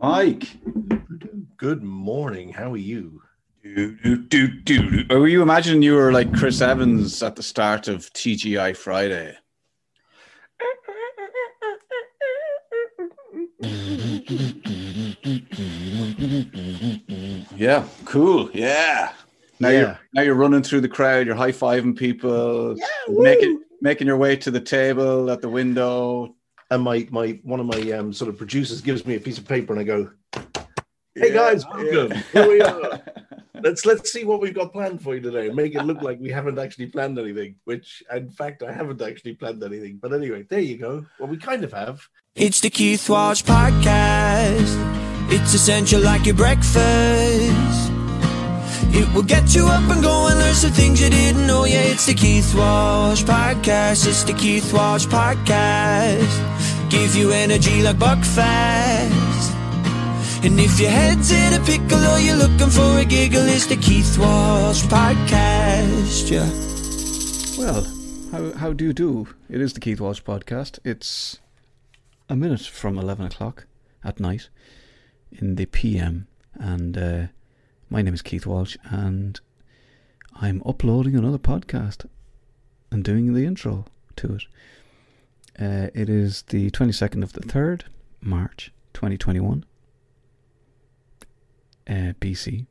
Mike, Good morning. How are you? do, do, do, do. Were you imagining you were like Chris Evans at the start of TFI Friday? Yeah, cool. Yeah. Now Yeah. you're now you're running through the crowd. You're high fiving people, Yeah, making making your way to the table at the window. And my my one of my um, sort of producers gives me a piece of paper, and I go, "Hey Yeah, guys, yeah. welcome. Here we are. let's let's see what we've got planned for you today. Make it look like we haven't actually planned anything. Which, in fact, I haven't actually planned anything. But anyway, there you go. Well, we kind of have. It's the Keith Walsh Podcast. It's essential like your breakfast. It will get you up and going, learn some things you didn't know. Yeah, it's the Keith Walsh Podcast. It's the Keith Walsh Podcast. Give you energy like Buckfast. And if your head's in a pickle or you're looking for a giggle, it's the Keith Walsh Podcast. Yeah. Well, how how do you do? It is the Keith Walsh podcast. It's a minute from eleven o'clock at night in the PM, and uh, my name is Keith Walsh, and I'm uploading another podcast and doing the intro to it. Uh, it is the twenty second of the third March, twenty twenty one. Uh, BC.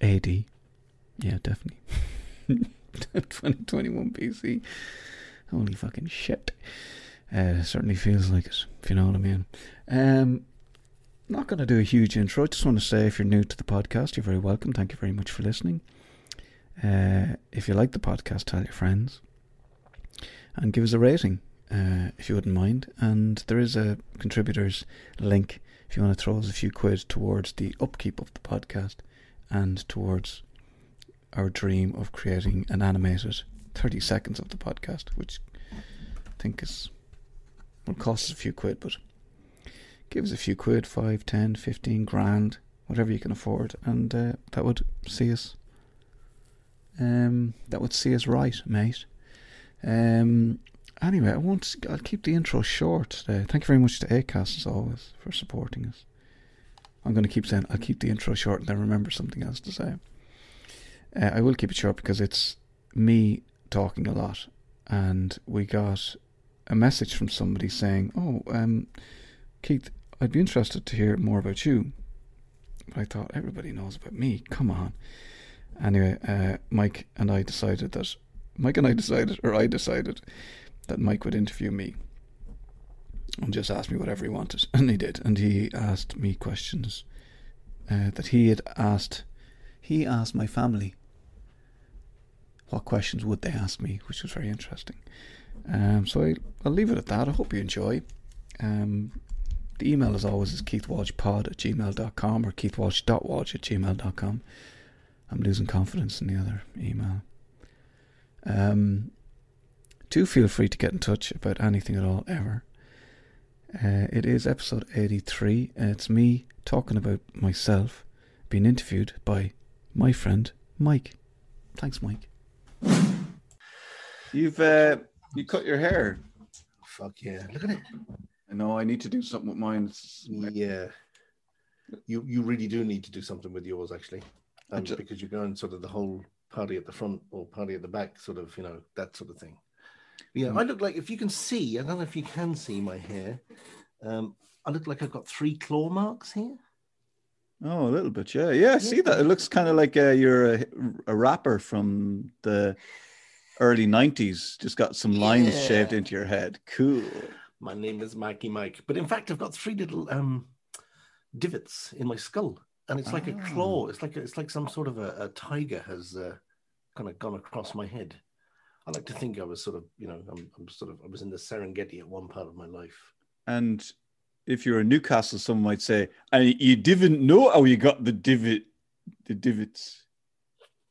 AD. Yeah, definitely. 2021 BC. Holy fucking shit. Uh, certainly feels like it, if you know what I mean. Um, not going to do a huge intro. I just want to say if you're new to the podcast, you're very welcome. Thank you very much for listening. Uh, if you like the podcast, tell your friends. And give us a rating, uh, if you wouldn't mind. And there is a contributors link if you want to throw us a few quid towards the upkeep of the podcast and towards our dream of creating an animated 30 seconds of the podcast, which I think is will cost us a few quid, but give us a few quid, 5, 10, 15 grand, whatever you can afford, and uh, that would see us um, that would see us right, mate. Um, anyway, I won't. I'll keep the intro short today. Thank you very much to Acast as always for supporting us. I'm going to keep saying I'll keep the intro short and then remember something else to say. Uh, I will keep it short because it's me talking a lot, and we got a message from somebody saying, "Oh, um, Keith, I'd be interested to hear more about you." But I thought everybody knows about me. Come on. Anyway, uh, Mike and I decided that Mike and I decided, or I decided, that Mike would interview me and just ask me whatever he wanted, and he did. And he asked me questions uh, that he had asked. He asked my family what questions would they ask me, which was very interesting. Um, so I, I'll leave it at that. I hope you enjoy. Um, the email, as always, is keithwalshpod at gmail.com or keithwalsh.walsh at gmail.com. I'm losing confidence in the other email. Um, do feel free to get in touch about anything at all, ever. Uh, it is episode 83. Uh, it's me talking about myself being interviewed by my friend Mike. Thanks, Mike. You've uh, you cut your hair. Fuck yeah! Look at it. Know I need to do something with mine. Yeah. You you really do need to do something with yours actually, um, ju- because you're going sort of the whole party at the front or party at the back, sort of you know that sort of thing. Yeah, Mm. I look like if you can see, I don't know if you can see my hair. Um, I look like I've got three claw marks here. Oh, a little bit, yeah, yeah. I see that. It looks kind of like uh, you're a, a rapper from the early '90s. Just got some lines Yeah. shaved into your head. Cool. My name is Mikey Mike, but in fact, I've got three little um, divots in my skull, and it's like a Ah. claw. It's like it's like some sort of a, a tiger has uh, kind of gone across my head. I like to think I was sort of, you know, I'm, I'm sort of, I was in the Serengeti at one part of my life. And if you're in Newcastle, someone might say, "And you didn't know how you got the divot, the divots."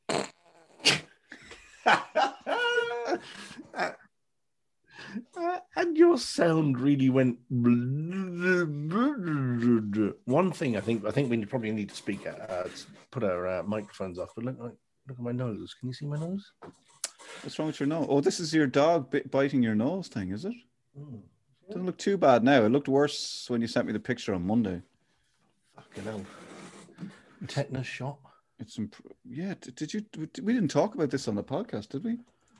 Uh, and your sound really went. One thing I think I think we probably need to speak. Uh, to put our uh, microphones off. But look, look look at my nose. Can you see my nose? What's wrong with your nose? Oh, this is your dog bit biting your nose thing, is it? Hmm. Doesn't look too bad now. It looked worse when you sent me the picture on Monday. Fucking hell. Tetanus shot? It's imp- yeah. Did you? We didn't talk about this on the podcast, did we?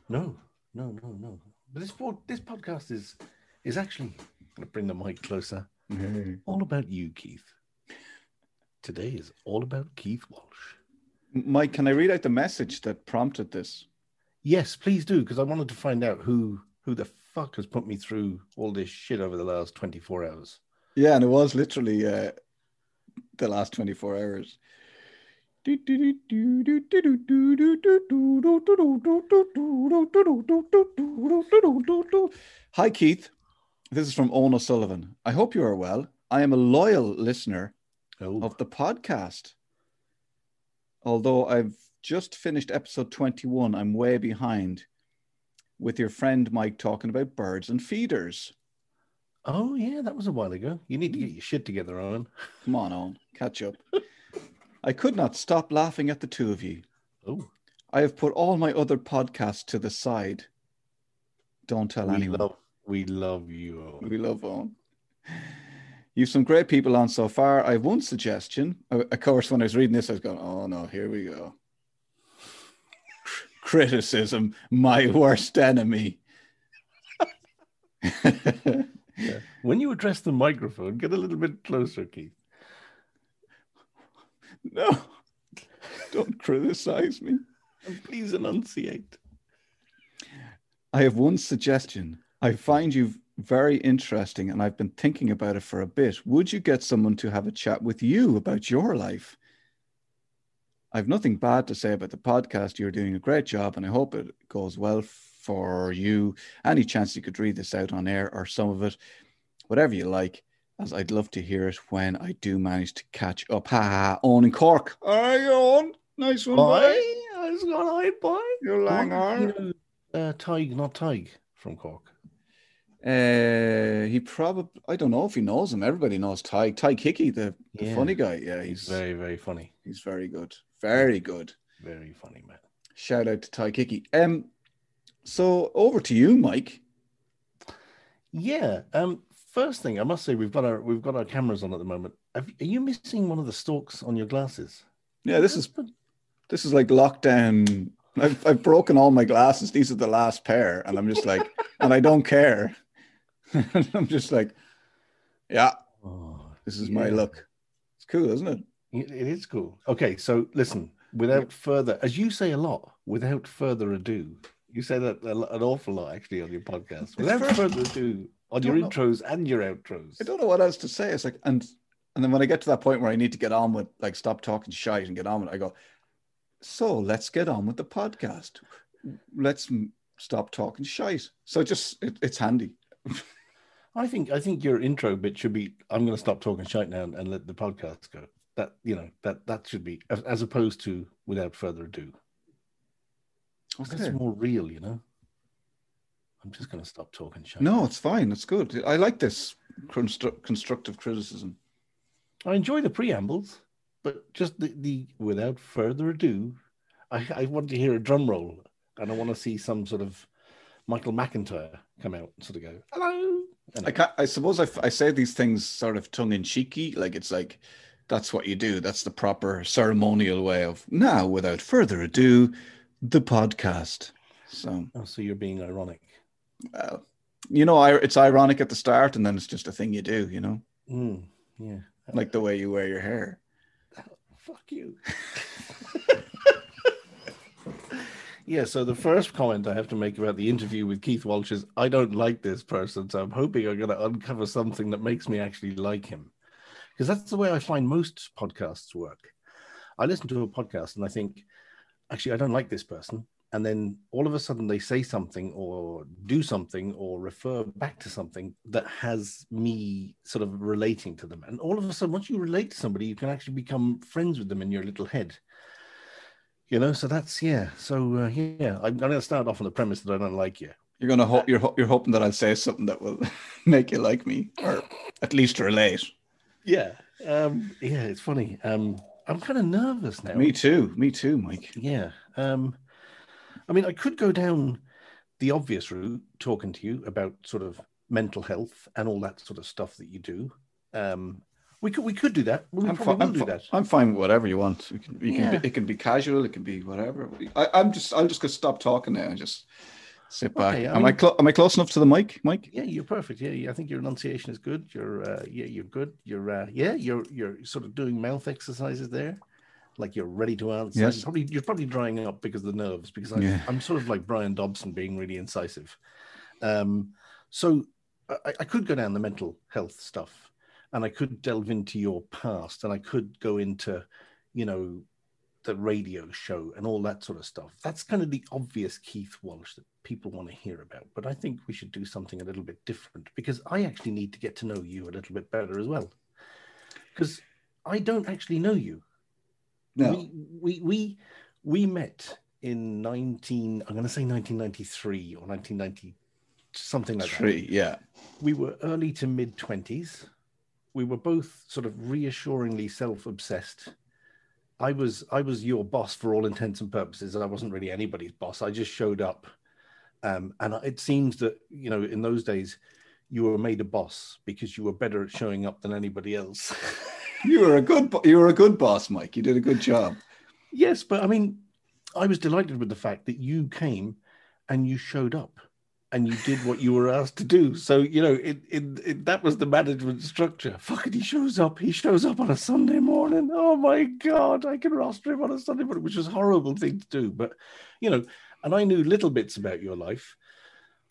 No, no, no, no. But this this podcast is is actually. I'm gonna bring the mic closer. All about you, Keith. Today is all about Keith Walsh. Mike, can I read out the message that prompted this? Yes, please do, because I wanted to find out who who the fuck has put me through all this shit over the last 24 hours. Yeah, and it was literally uh, the last 24 hours. Hi, Keith. This is from Owen O'Sullivan. I hope you are well. I am a loyal listener Oh, of the podcast. Although I've just finished episode 21, I'm way behind with your friend Mike talking about birds and feeders. oh yeah, that was a while ago. You need to get your shit together, Owen. Come on, Owen, catch up. I could not stop laughing at the two of you. Oh, I have put all my other podcasts to the side. Don't tell we anyone. love we love you, Owen. We love Owen. You've some great people on so far. I have one suggestion. Uh, Of course, when I was reading this, I was going, oh no, here we go. Criticism, my worst enemy. Yeah. When you address the microphone, get a little bit closer, Keith. no, don't criticize me. And please enunciate. I have one suggestion. I find you very interesting and I've been thinking about it for a bit. Would you get someone to have a chat with you about your life? I've nothing bad to say about the podcast. You're doing a great job and I hope it goes well for you. Any chance you could read this out on air or some of it, whatever you like, as I'd love to hear it when I do manage to catch up. Ha ha, ha. Owen in Cork. Hi, Owen. Nice one, boy. I was going, hi, boy. You're lying You on. know, uh, Tadhg, not Tadhg from Cork. Uh, he probably I don't know if he knows him. Everybody knows Tadhg Tadhg Hickey, the, the Yeah. funny guy. Yeah, He's he's very, very funny. he's very good, very good. Very funny, man. Shout out to Tadhg Hickey. Um, so over to you, Mike. Yeah. Um. First thing, I must say, we've got our we've got our cameras on at the moment. Have, are you missing one of the stalks on your glasses? Yeah, this is this is like lockdown. I've I've broken all my glasses. These are the last pair, and I'm just like, and I don't care. I'm just like, yeah, Oh, this is my look. It's cool, isn't it? it it is cool. Okay, so listen. Without further, as you say a lot, without further ado, you say that an awful lot actually on your podcast. Without further ado, on your know. intros and your outros. I don't know what else to say. It's like, and and then when I get to that point where I need to get on with, like, stop talking shite and get on with it, I go, so let's get on with the podcast. Let's m- stop talking shite. So just, it, it's handy. I think I think your intro bit should be. I'm going to stop talking shite now and, and let the podcast go. That you know that that should be as, as opposed to without further ado. Okay. That's more real, you know. I'm just going to stop talking. No, it's fine. It's good. I like this constru- constructive criticism. I enjoy the preambles, but just the, the without further ado, I, I want to hear a drum roll and I want to see some sort of Michael McIntyre come out and sort of go, hello. I can't, I suppose I, f- I say these things sort of tongue in cheeky, like it's like that's what you do. That's the proper ceremonial way of now. Without further ado, the podcast. So, oh, so you're being ironic. Well, you know, it's ironic at the start, and then it's just a thing you do. You know, Mm, yeah. like the way you wear your hair. fuck you. yeah, so the first comment I have to make about the interview with Keith Walsh is I don't like this person, so I'm hoping I'm going to uncover something that makes me actually like him. Because that's the way I find most podcasts work. I listen to a podcast and I think, actually, I don't like this person. And then all of a sudden they say something or do something or refer back to something that has me sort of relating to them. And all of a sudden, once you relate to somebody, you can actually become friends with them in your little head you know so that's yeah so uh, yeah I'm, I'm going to start off on the premise that i don't like you You're gonna hope you're ho- you're hoping that I'll say something that will make you like me, or at least relate. yeah um yeah it's funny um i'm kind of nervous now Me too. Me too, Mike. yeah um i mean i could go down the obvious route talking to you about sort of mental health and all that sort of stuff that you do um we could we could do that we I'm, probably fi- I'm, do fi- that I'm fine with whatever you want. You can, you can Yeah. be, it can be casual. It can be whatever. I, I'm just I'm just gonna stop talking now and just sit back. Okay, I am I mean- clo- am I close enough to the mic, Mike? Yeah, you're perfect. Yeah, yeah, I think your enunciation is good. You're, uh, yeah, you're good. You're, uh, yeah, you're, you're sort of doing mouth exercises there, like you're ready to answer. Yes. You're probably, you're probably drying up because of the nerves. Because I'm, Yeah. I'm sort of like Bryan Dobson, being really incisive. Um, so I, I could go down the mental health stuff, and I could delve into your past, and I could go into, you know, the radio show and all that sort of stuff. That's kind of the obvious Keith Walsh that people want to hear about. But I think we should do something a little bit different because I actually need to get to know you a little bit better as well. Because I don't actually know you. No. We, we we we met in 19 I'm going to say 1993 or 1990 something like that Three. Yeah. we were early to mid 20s. We were both sort of reassuringly self-obsessed. I was I was your boss for all intents and purposes. and I wasn't really anybody's boss. I just showed up, um, and it seems that you know in those days you were made a boss because you were better at showing up than anybody else. You were a good you were a good boss, Mike. You did a good job. yes, but I mean, I was delighted with the fact that you came and you showed up and you did what you were asked to do. So you know, it, it, it that was the management structure. Fucking, he shows up. He shows up on a Sunday morning. Oh my god, I can roster him on a Sunday morning, which was a horrible thing to do. But you know, and I knew little bits about your life.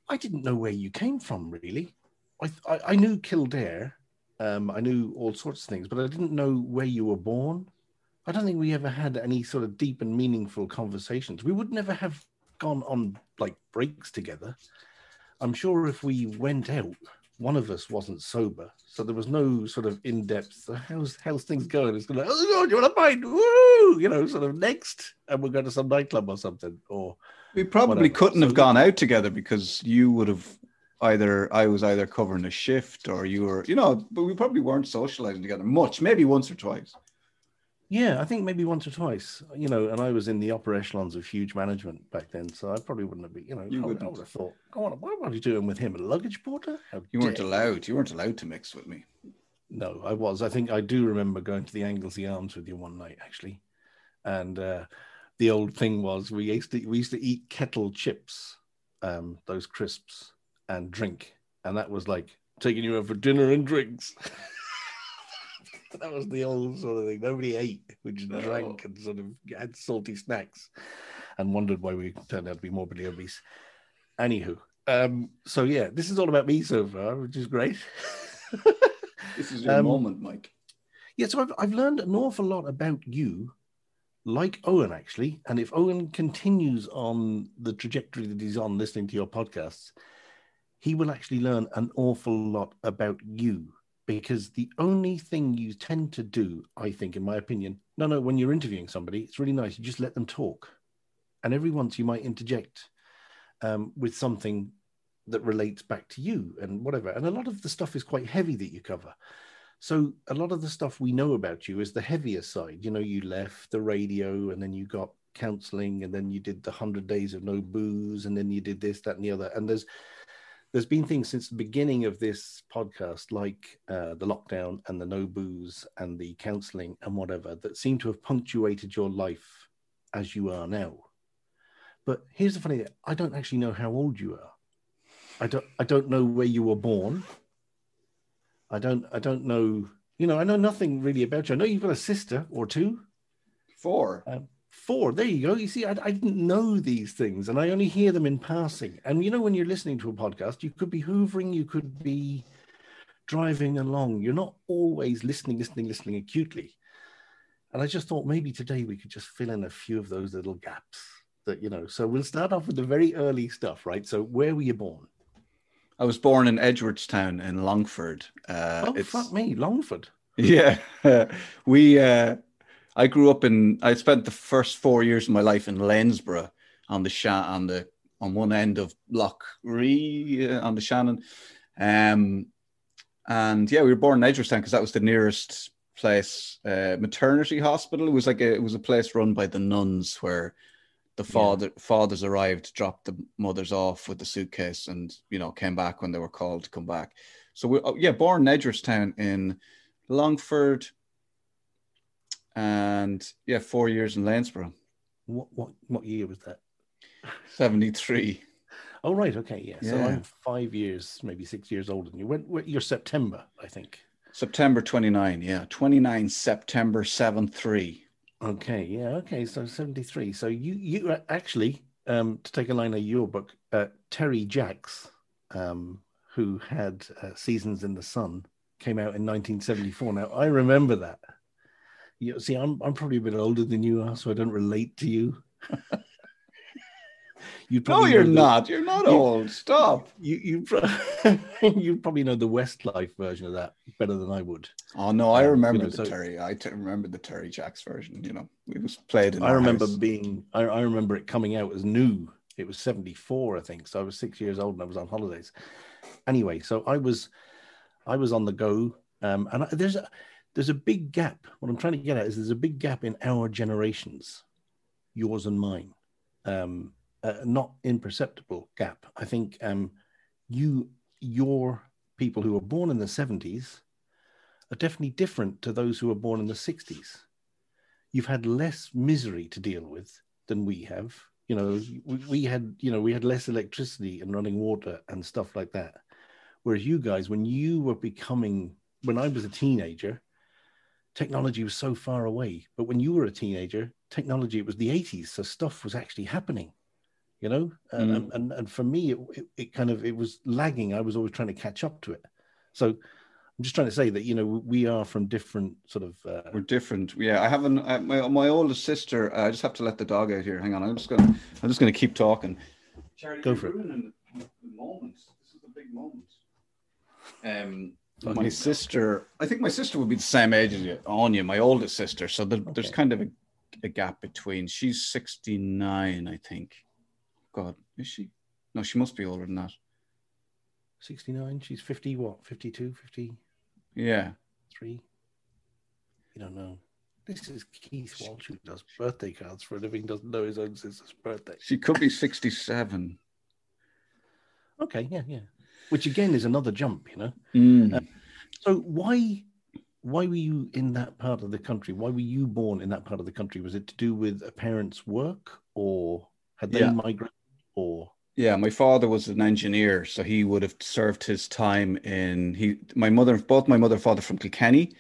I didn't know where you came from really. I, I knew Kildare. Um, I knew all sorts of things, but I didn't know where you were born. I don't think we ever had any sort of deep and meaningful conversations. We would never have gone on like breaks together. I'm sure if we went out, one of us wasn't sober, so there was no sort of in-depth. How's how's things going? It's going, oh God, you want to find? Woo! You know, sort of next, and we'll go to some nightclub or something. Or We probably Whatever. couldn't have So- gone out together because you would have either I was either covering a shift or you were, you know, but we probably weren't socializing together much, maybe once or twice. yeah, I think maybe once or twice. You know, and I was in the upper echelons of huge management back then, so I probably wouldn't have been. You know, You I, would- I wouldn't. have thought, go on, what are you doing with him? A luggage porter? How You weren't allowed. You weren't allowed to mix with me. No, I was. I think I do remember going to the Anglesey Arms with you one night, actually. And uh, the old thing was we used to we used to eat kettle chips, um, those crisps, and drink, and that was like taking you out for dinner and drinks. that was the old sort of thing. Nobody ate, we just drank and sort of had salty snacks, and wondered why we turned out to be morbidly obese. Anywho, um, so yeah, this is all about me so far, which is great. This is your Um, moment, Mike. Yeah, so I've, I've learned an awful lot about you, like Owen, actually. And if Owen continues on the trajectory that he's on listening to your podcasts, he will actually learn an awful lot about you. Because the only thing you tend to do, I think, in my opinion, no, no, when you're interviewing somebody, it's really nice. You just let them talk. And every once you might interject um, with something that relates back to you and whatever. And a lot of the stuff is quite heavy that you cover. So a lot of the stuff we know about you is the heavier side. You know, you left the radio and then you got counseling and then you did the 100 days of no booze and then you did this that and the other and there's there's been things since the beginning of this podcast like uh, the lockdown and the no booze and the counseling and whatever that seem to have punctuated your life as you are now but here's the funny thing i don't actually know how old you are i don't i don't know where you were born I don't I don't know. You know, I know nothing really about you. I know you've got a sister or two. Four. Um, four. There you go. You see, I, I didn't know these things, and I only hear them in passing. And you know, when you're listening to a podcast, you could be hoovering, you could be driving along. You're not always listening, listening, listening acutely. And I just thought maybe today we could just fill in a few of those little gaps that you know. So we'll start off with the very early stuff, right? So where were you born? I was born in Edgeworthstown in Longford. Uh, oh fuck me, Longford. Yeah, we. Uh, I grew up in. I spent the first four years of my life in Lanesborough on the Sha- on the on one end of Lough Ree uh, on the Shannon, um, and yeah, we were born in Edgeworthstown because that was the nearest place. Uh, maternity hospital. It was like a, it was a place run by the nuns where the father fathers arrived, dropped the mothers off with the suitcase, and you know came back when they were called to come back. So we, oh, yeah, born in in Longford, and yeah, four years in Lanesborough, What what what year was that? seventy three. Oh right, okay, yeah. So I'm five years, maybe six years older than you. When, when you're September, I think. September 29, yeah. 29 September 7 3. Okay, yeah, okay. So 73. So you you actually, um, to take a line out of your book, uh, Terry Jacks, um, who had uh, Seasons in the Sun, came out in 1974. Now I remember that. You see, I'm I'm probably a bit older than you are, so I don't relate to you. you No, you're not. You're not You- old. Stop. You you you probably know the Westlife version of that better than I would. Oh, no, I Um, you remember know, the so- Terry. I t- remember the Terry Jacks version. You know, it was played in I remember house. being I, I remember it coming out as new. It was 74, I think. So I was six years old and I was on holidays. Anyway, so I was I was on the go. Um, and I, there's a there's a big gap. What I'm trying to get at is there's a big gap in our generations, yours and mine. Um, uh, not imperceptible gap. I think um, you your people who were born in the 70s are definitely different to those who were born in the 60s you've had less misery to deal with than we have. You know, we, we had, you know, we had less electricity and running water and stuff like that. Whereas you guys, when you were becoming, when I was a teenager, technology was so far away. But when you were a teenager, technology, it was the 80s. So stuff was actually happening, you know? And, Mm. and, and, and for me, it, it, it kind of, it was lagging. I was always trying to catch up to it. So I'm just trying to say that, you know, we are from different sort of, uh, We're different. Yeah, I haven't. I, my my oldest sister. I just have to let the dog out here. Hang on. I'm just gonna. I'm just gonna keep talking. Charlie, Go for it. ruining the moment. This is the big moment. Um, Okay. my sister. I think my sister would be the same age as you, Anya, my oldest sister. So there, there's kind of a, a gap between. She's 69, I think. God, is she? No, she must be older than that. 69 she's 50 what 52 50? Yeah. Three? you don't know this is keith walsh who does birthday cards for a living doesn't know his own sister's birthday She could be 67. okay yeah yeah which again is another jump you know Mm. so why why were you in that part of the country why were you born in that part of the country was it to do with a parent's work or had they Yeah. migrated or Yeah, my father was an engineer, so he would have served his time in he. My mother, both my mother and father from Kilkenny,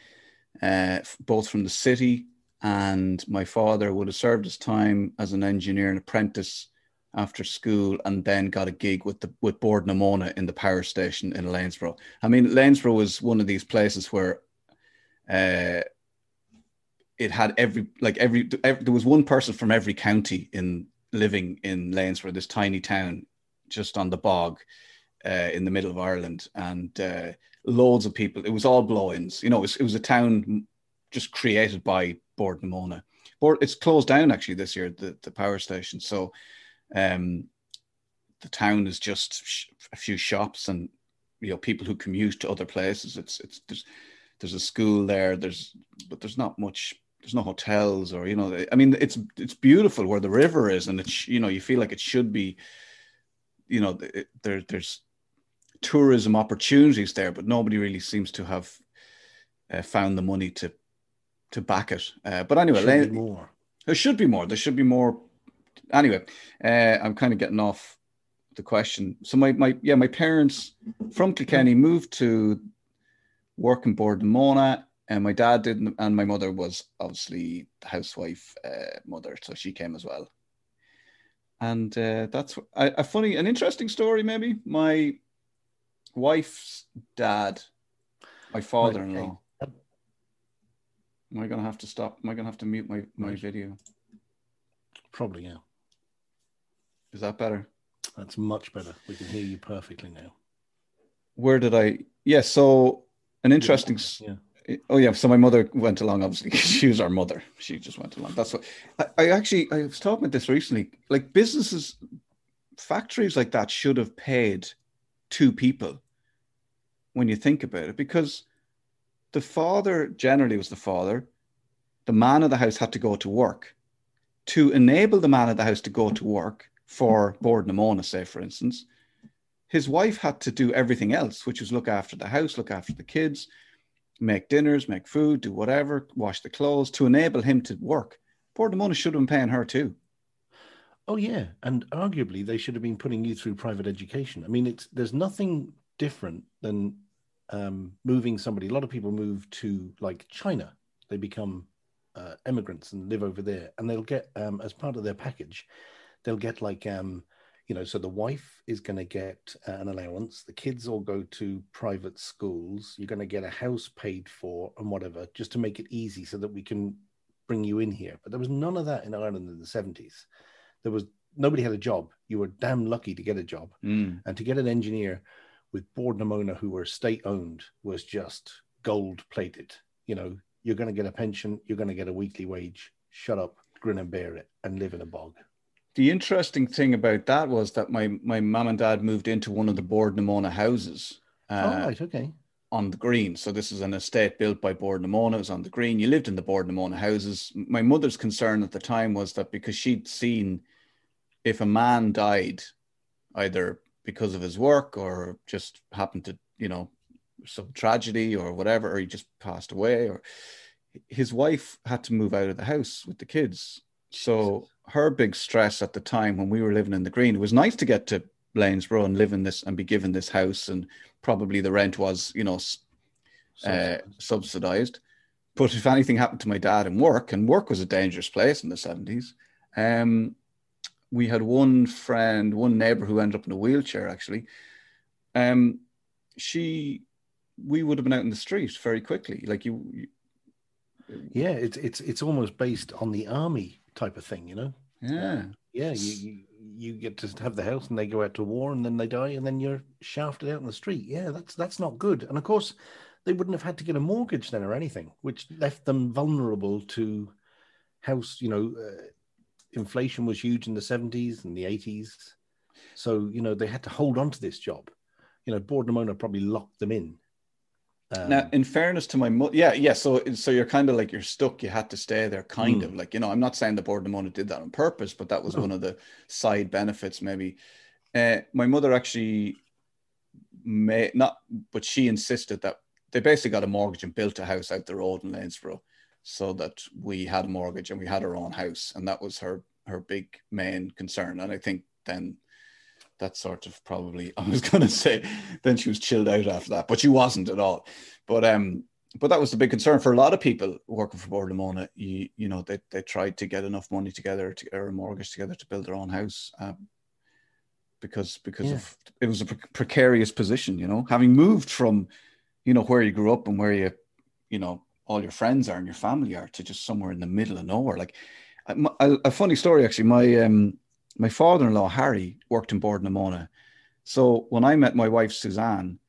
uh, both from the city, and my father would have served his time as an engineer and apprentice after school, and then got a gig with the with Bord na Móna in the power station in Lanesborough. I mean, Lanesborough was one of these places where, uh, it had every like every, every there was one person from every county in living in Lanesborough, this tiny town just on the bog uh, in the middle of Ireland, and uh, loads of people. It was all blow-ins. You know, it was, it was a town just created by Bord na Móna. Board, it's closed down actually this year, the, the power station. So um, the town is just sh- a few shops and you know people who commute to other places. It's it's there's there's a school there. There's but there's not much. There's no hotels or you know. I mean, it's it's beautiful where the river is, and it's you know you feel like it should be. You know, it, there there's tourism opportunities there, but nobody really seems to have uh, found the money to to back it. Uh, but anyway, should Lane- be more there should be more. There should be more. Anyway, uh, I'm kind of getting off the question. So my my yeah, my parents from Kilkenny moved to Bord na Móna. and my dad didn't, and my mother was obviously the housewife uh, mother, so she came as well. And uh, that's a, a funny, an interesting story. Maybe my wife's dad, my father-in-law. Am I going to have to stop? Am I going to have to mute my my video? Probably, yeah. Is that better? That's much better. We can hear you perfectly now. Where did I? Yeah. So an interesting. Yeah. Oh yeah, so my mother went along. Obviously, she was our mother. She just went along. That's what I, I actually I was talking about this recently. Like businesses, factories like that should have paid two people. When you think about it, because the father generally was the father, the man of the house had to go to work. To enable the man of the house to go to work for Bord na Móna, say for instance, his wife had to do everything else, which was look after the house, look after the kids, make dinners, make food, do whatever, wash the clothes to enable him to work. Bord na Móna should have been paying her too. Oh yeah, and arguably they should have been putting you through private education. I mean, it's there's nothing different than um, moving somebody. A lot of people move to like China. They become uh, immigrants and live over there, and they'll get um, as part of their package, they'll get like um, you know, so the wife is going to get uh, an allowance. The kids all go to private schools. You're going to get a house paid for and whatever, just to make it easy, so that we can bring you in here. But there was none of that in Ireland in the 70s there was nobody had a job. You were damn lucky to get a job, and to get an engineer with Bord na Móna who were state owned was just gold plated. You know, you're going to get a pension, you're going to get a weekly wage. Shut up, grin and bear it, and live in a bog. The interesting thing about that was that my my mum and dad moved into one of the Bord na Móna houses. Uh, oh, right, okay. on the green. So this is an estate built by Bord na Móna. It was on the green. You lived in the Bord na Móna houses. My mother's concern at the time was that because she'd seen if a man died, either because of his work or just happened to, you know, some tragedy or whatever, or he just passed away, or his wife had to move out of the house with the kids. So her big stress at the time when we were living in the green, it was nice to get to Lanesborough and live in this and be given this house and probably the rent was, you know, uh, subsidized. But if anything happened to my dad in work, and work was a dangerous place in the 70s, um, we had one friend, one neighbor who ended up in a wheelchair actually. Um, she, we would have been out in the street very quickly. Like you, you yeah, it's it's it's almost based on the army type of thing, you know. yeah. Yeah, you, you you get to have the house, and they go out to war, and then they die, and then you're shafted out in the street. Yeah, that's that's not good. And of course, they wouldn't have had to get a mortgage then or anything, which left them vulnerable to house. You know, uh, inflation was huge in the seventies and the eighties, so you know they had to hold on to this job. You know, Bord na Móna probably locked them in. Um, now, in fairness to my mother, yeah, yeah. So, so you're kind of like you're stuck. You had to stay there, kind Mm. of like you know. I'm not saying the Bord na Móna did that on purpose, but that was No. one of the side benefits, maybe. Uh, my mother actually may not, but she insisted that they basically got a mortgage and built a house out the road in Lanesborough, so that we had a mortgage and we had our own house, and that was her her big main concern. And I think then that sort of probably I was going to say then she was chilled out after that, but she wasn't at all. But um, but that was the big concern for a lot of people working for Bord na Móna. You you know they they tried to get enough money together to or a mortgage together to build their own house. Um, because because Yeah. of it was a pre- precarious position, you know, having moved from, you know, where you grew up and where you, you know, all your friends are and your family are to just somewhere in the middle of nowhere. Like, a- a funny story actually. My um my father-in-law Harry worked in Board Namona, so when I met my wife Suzanne,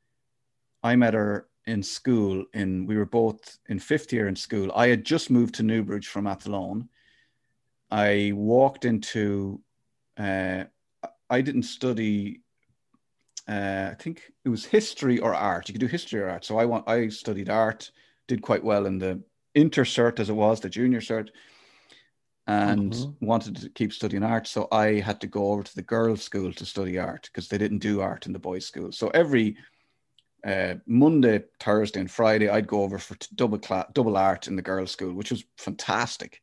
I met her in school. In we were both in fifth year in school. I had just moved to Newbridge from Athlone. I walked into. Uh, I didn't study. Uh, I think it was history or art. You could do history or art. So I want. I studied art. Did quite well in the inter cert as it was, the junior cert, and Mhm. wanted to keep studying art. So I had to go over to the girls' school to study art because they didn't do art in the boys' school. So every uh, Monday, Thursday, and Friday, I'd go over for double class, double art in the girls' school, which was fantastic.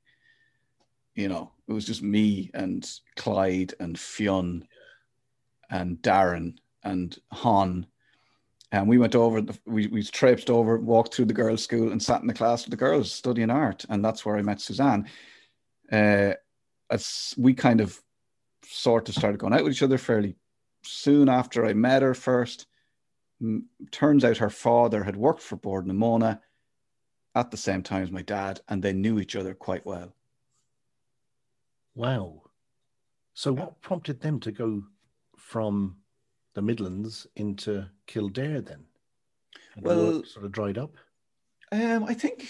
You know, it was just me and Clyde and Fionn and Darren and Han And we went over, the, we, we traipsed over, walked through the girls' school and sat in the class with the girls studying art. And that's where I met Suzanne. Uh, as we kind of sort of started going out with each other fairly soon after I met her first. Turns out her father had worked for Bord na Móna at the same time as my dad, and they knew each other quite well. Wow. So, what prompted them to go from the Midlands into Kildare then? The Well- sort of dried up. Um, I think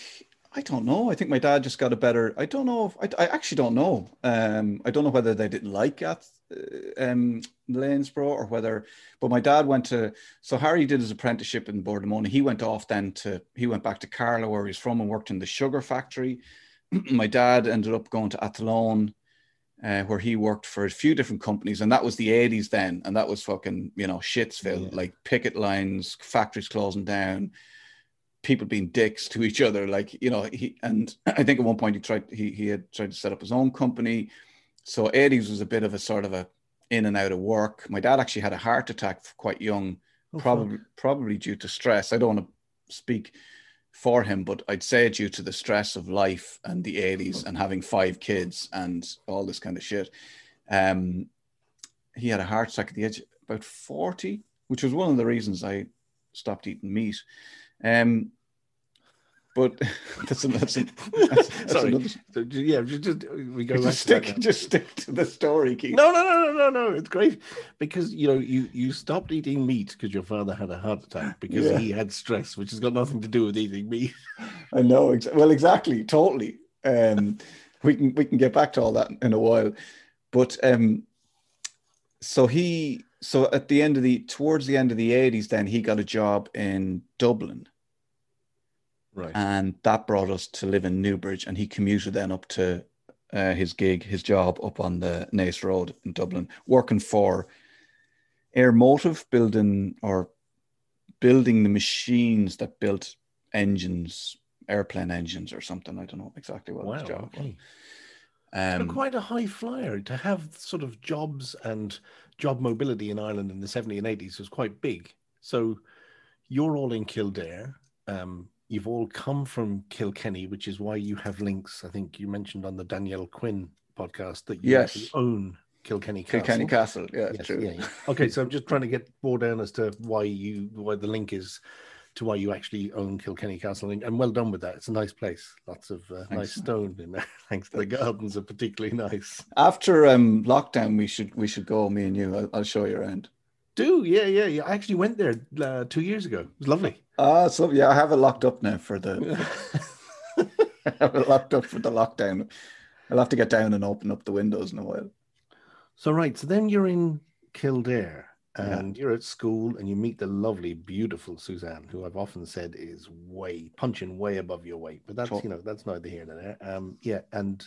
I don't know. I think my dad just got a better. I don't know. If, I, I actually don't know. Um, I don't know whether they didn't like at uh, um, Lanesborough or whether. But my dad went to. So Harry did his apprenticeship in Bord na Móna. He went off then to. He went back to Carlow where he's from and worked in the sugar factory. my dad ended up going to Athlone. Uh, where he worked for a few different companies, and that was the 80s then, and that was fucking, you know, shitsville, Yeah. like picket lines, factories closing down, people being dicks to each other like you know he and i think at one point he tried he, he had tried to set up his own company. So 80s was a bit of a sort of a in and out of work. My dad actually had a heart attack quite young Oh, fuck. probably probably due to stress. I don't want to speak for him but i'd say due to the stress of life and the 80s and having five kids and all this kind of shit. Um he had a heart attack at the age of about 40 which was one of the reasons i stopped eating meat um, but that's, an, that's, an, that's, that's Sorry. another. So, yeah, just, just we go back Just stick, just stick to the story, Keith. No, no, no, no, no, no. It's great because you know you you stopped eating meat because your father had a heart attack because Yeah. he had stress, which has got nothing to do with eating meat. I know. Ex- well, exactly, totally. Um, we can we can get back to all that in a while, but um, so he so at the end of the towards the end of the eighties, then he got a job in Dublin, Right. and that brought us to live in Newbridge, and he commuted then up to uh, his gig, his job up on the Naas Road in Dublin, working for Air Motive, building or building the machines that built engines, airplane engines or something. I don't know exactly what wow. his job was. Okay. Um, You're quite a high flyer to have sort of jobs and job mobility in Ireland in the 70s and 80s was quite big. So you're all in Kildare. Um, you've all come from Kilkenny, which is why you have links. I think you mentioned on the Danielle Quinn podcast that you Yes. own Kilkenny Castle. Kilkenny Castle, yeah, Yes, true. yeah, yeah. Okay, so I'm just trying to get more down as to why you why the link is to why you actually own Kilkenny Castle, and, and well done with that. It's a nice place, lots of uh, nice stone in there. Thanks, the gardens are particularly nice. After um, lockdown, we should we should go, me and you. I'll, I'll show you around. Do yeah, yeah, yeah. I actually went there uh, two years ago. It was lovely. Ah, so yeah, I have it locked up now for the. I have it locked up for the lockdown. I'll have to get down and open up the windows in a while. So right, so then you're in Kildare Yeah. and you're at school and you meet the lovely, beautiful Suzanne, who I've often said is way punching way above your weight. But that's Sure. you know that's neither here nor there. Um, yeah, and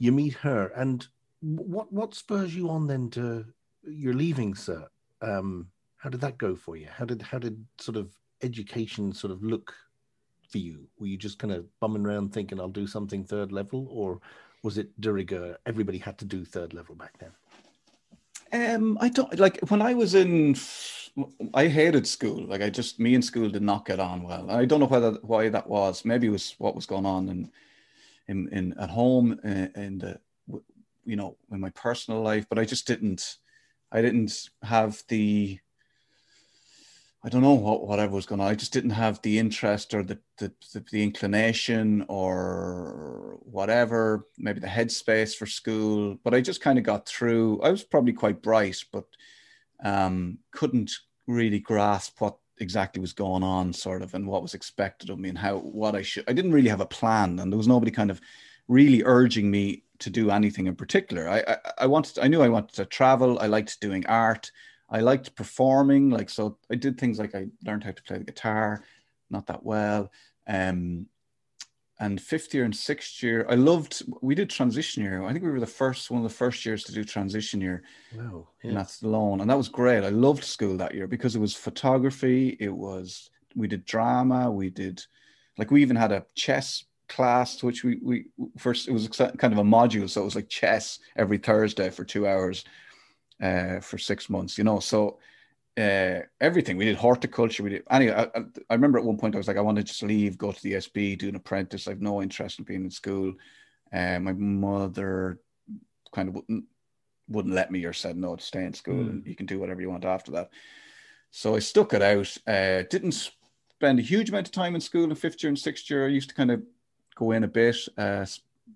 you meet her, and what what spurs you on then to you're Leaving Cert? Um, how did that go for you? How did how did sort of education sort of look for you? Were you just kind of bumming around thinking I'll do something third level, or was it de rigueur? Everybody had to do third level back then. Um, I don't like when I was in. I hated school. Like I just me and school did not get on well. I don't know whether why that was. Maybe it was what was going on in in, in at home uh, in the you know in my personal life. But I just didn't. I didn't have the. I don't know what whatever was going on. I just didn't have the interest or the the, the, the inclination or whatever. Maybe the headspace for school. But I just kind of got through. I was probably quite bright, but um, couldn't really grasp what exactly was going on, sort of, and what was expected of me, and how what I should. I didn't really have a plan, and there was nobody kind of really urging me to do anything in particular. I I, I wanted. I knew I wanted to travel. I liked doing art. I liked performing. Like so, I did things like I learned how to play the guitar, not that well. Um, and fifth year and sixth year, I loved. We did transition year. I think we were the first one of the first years to do transition year Wow. in Athlone, and that was great. I loved school that year because it was photography. It was we did drama. We did like we even had a chess class, which we we first it was kind of a module, so it was like chess every Thursday for two hours uh, for six months. You know, so uh, everything. We did horticulture. We did anyway. I, I, remember at one point I was like, I want to just leave, go to the SB, do an apprentice. I have no interest in being in school. Uh, my mother kind of wouldn't wouldn't let me or said no to stay in school mm. and you can do whatever you want after that. So I stuck it out. Uh, didn't spend a huge amount of time in school in fifth year and sixth year. I used to kind of go in a bit. Uh,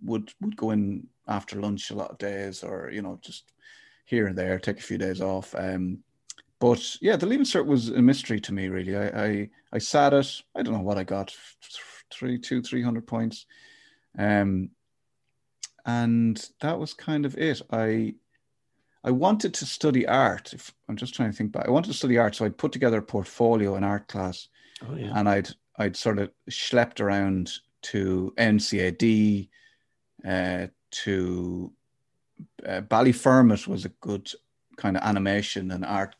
would would go in after lunch a lot of days, or you know just here and there, take a few days off. Um, but yeah, the leaving cert was a mystery to me. Really, I I, I sat it. I don't know what I got, three, two, three hundred points, um, and that was kind of it. I I wanted to study art. If I'm just trying to think back, I wanted to study art, so I'd put together a portfolio in art class, oh, yeah. and I'd I'd sort of schlepped around to NCAD, uh, to uh, Ballyfermot was a good kind of animation and art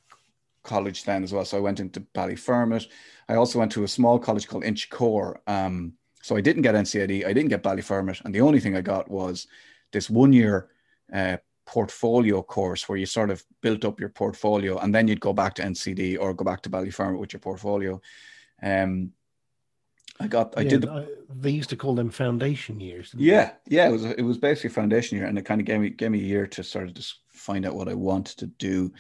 college then as well. So I went into Ballyfermot. I also went to a small college called Inchicore. Um, so I didn't get NCAD, I didn't get Ballyfermot, and the only thing I got was this one year uh, portfolio course where you sort of built up your portfolio, and then you'd go back to NCD or go back to Ballyfermot with your portfolio. Um, I got, I yeah, did. The, they used to call them foundation years. Yeah, they? yeah, it was it was basically foundation year, and it kind of gave me gave me a year to sort of just find out what I wanted to do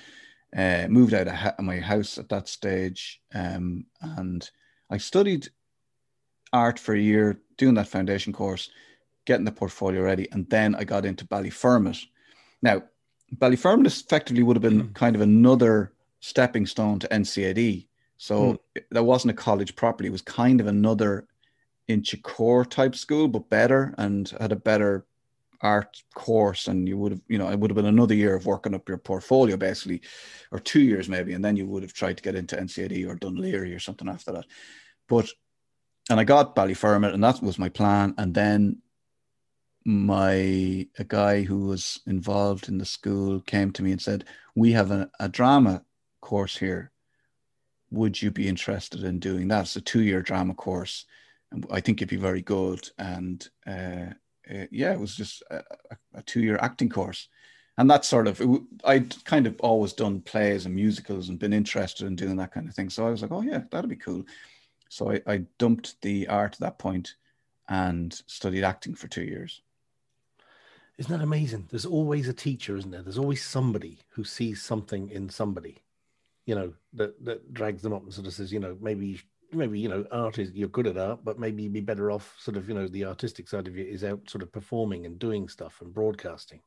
uh, moved out of ha- my house at that stage, um, and I studied art for a year, doing that foundation course, getting the portfolio ready, and then I got into Ballyfermot. Now, Ballyfermot effectively would have been mm. kind of another stepping stone to NCAD. So mm. that wasn't a college properly; it was kind of another Inchicore type school, but better and had a better art course. And you would have you know it would have been another year of working up your portfolio basically or two years maybe and then you would have tried to get into NCAD or Dún Laoghaire or something after that. But and I got Ballyfermot and that was my plan. And then my a guy who was involved in the school came to me and said we have a, a drama course here would you be interested in doing that it's a two-year drama course and I think it'd be very good and uh, uh, yeah, it was just a, a two year acting course. And that sort of, it, I'd kind of always done plays and musicals and been interested in doing that kind of thing. So I was like, oh, yeah, that'd be cool. So I, I dumped the art at that point and studied acting for two years. Isn't that amazing? There's always a teacher, isn't there? There's always somebody who sees something in somebody, you know, that, that drags them up and sort of says, you know, maybe maybe you know art is you're good at art but maybe you'd be better off sort of you know the artistic side of you is out sort of performing and doing stuff and broadcasting.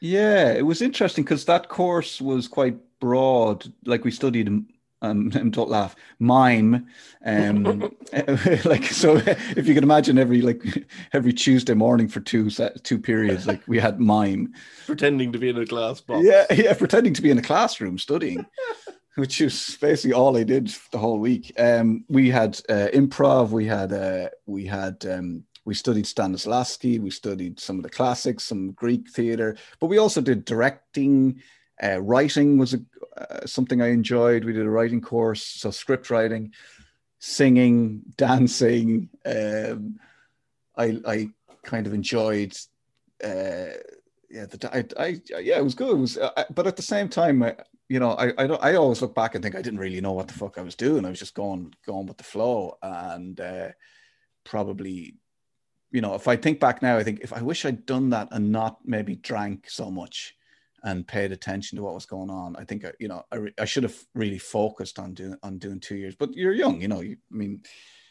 Yeah it was interesting because that course was quite broad. Like we studied um, don't laugh mime um like so if you can imagine every like every tuesday morning for two two periods like we had mime. Pretending to be in a class box. Yeah yeah pretending to be in a classroom studying which is basically all I did the whole week. Um, we had uh, improv, we had uh, we had um, we studied Stanislavski, we studied some of the classics, some Greek theater, but we also did directing. Uh, writing was a, uh, something I enjoyed. We did a writing course, so script writing, singing, dancing. Um, I I kind of enjoyed. Uh, yeah, the, I, I, yeah, it was good. It was, uh, but at the same time, I, you know, I I, I always look back and think I didn't really know what the fuck I was doing. I was just going going with the flow, and uh, probably, you know, if I think back now, I think if I wish I'd done that and not maybe drank so much and paid attention to what was going on. I think you know I, I should have really focused on doing on doing two years. But you're young, you know. You, I mean,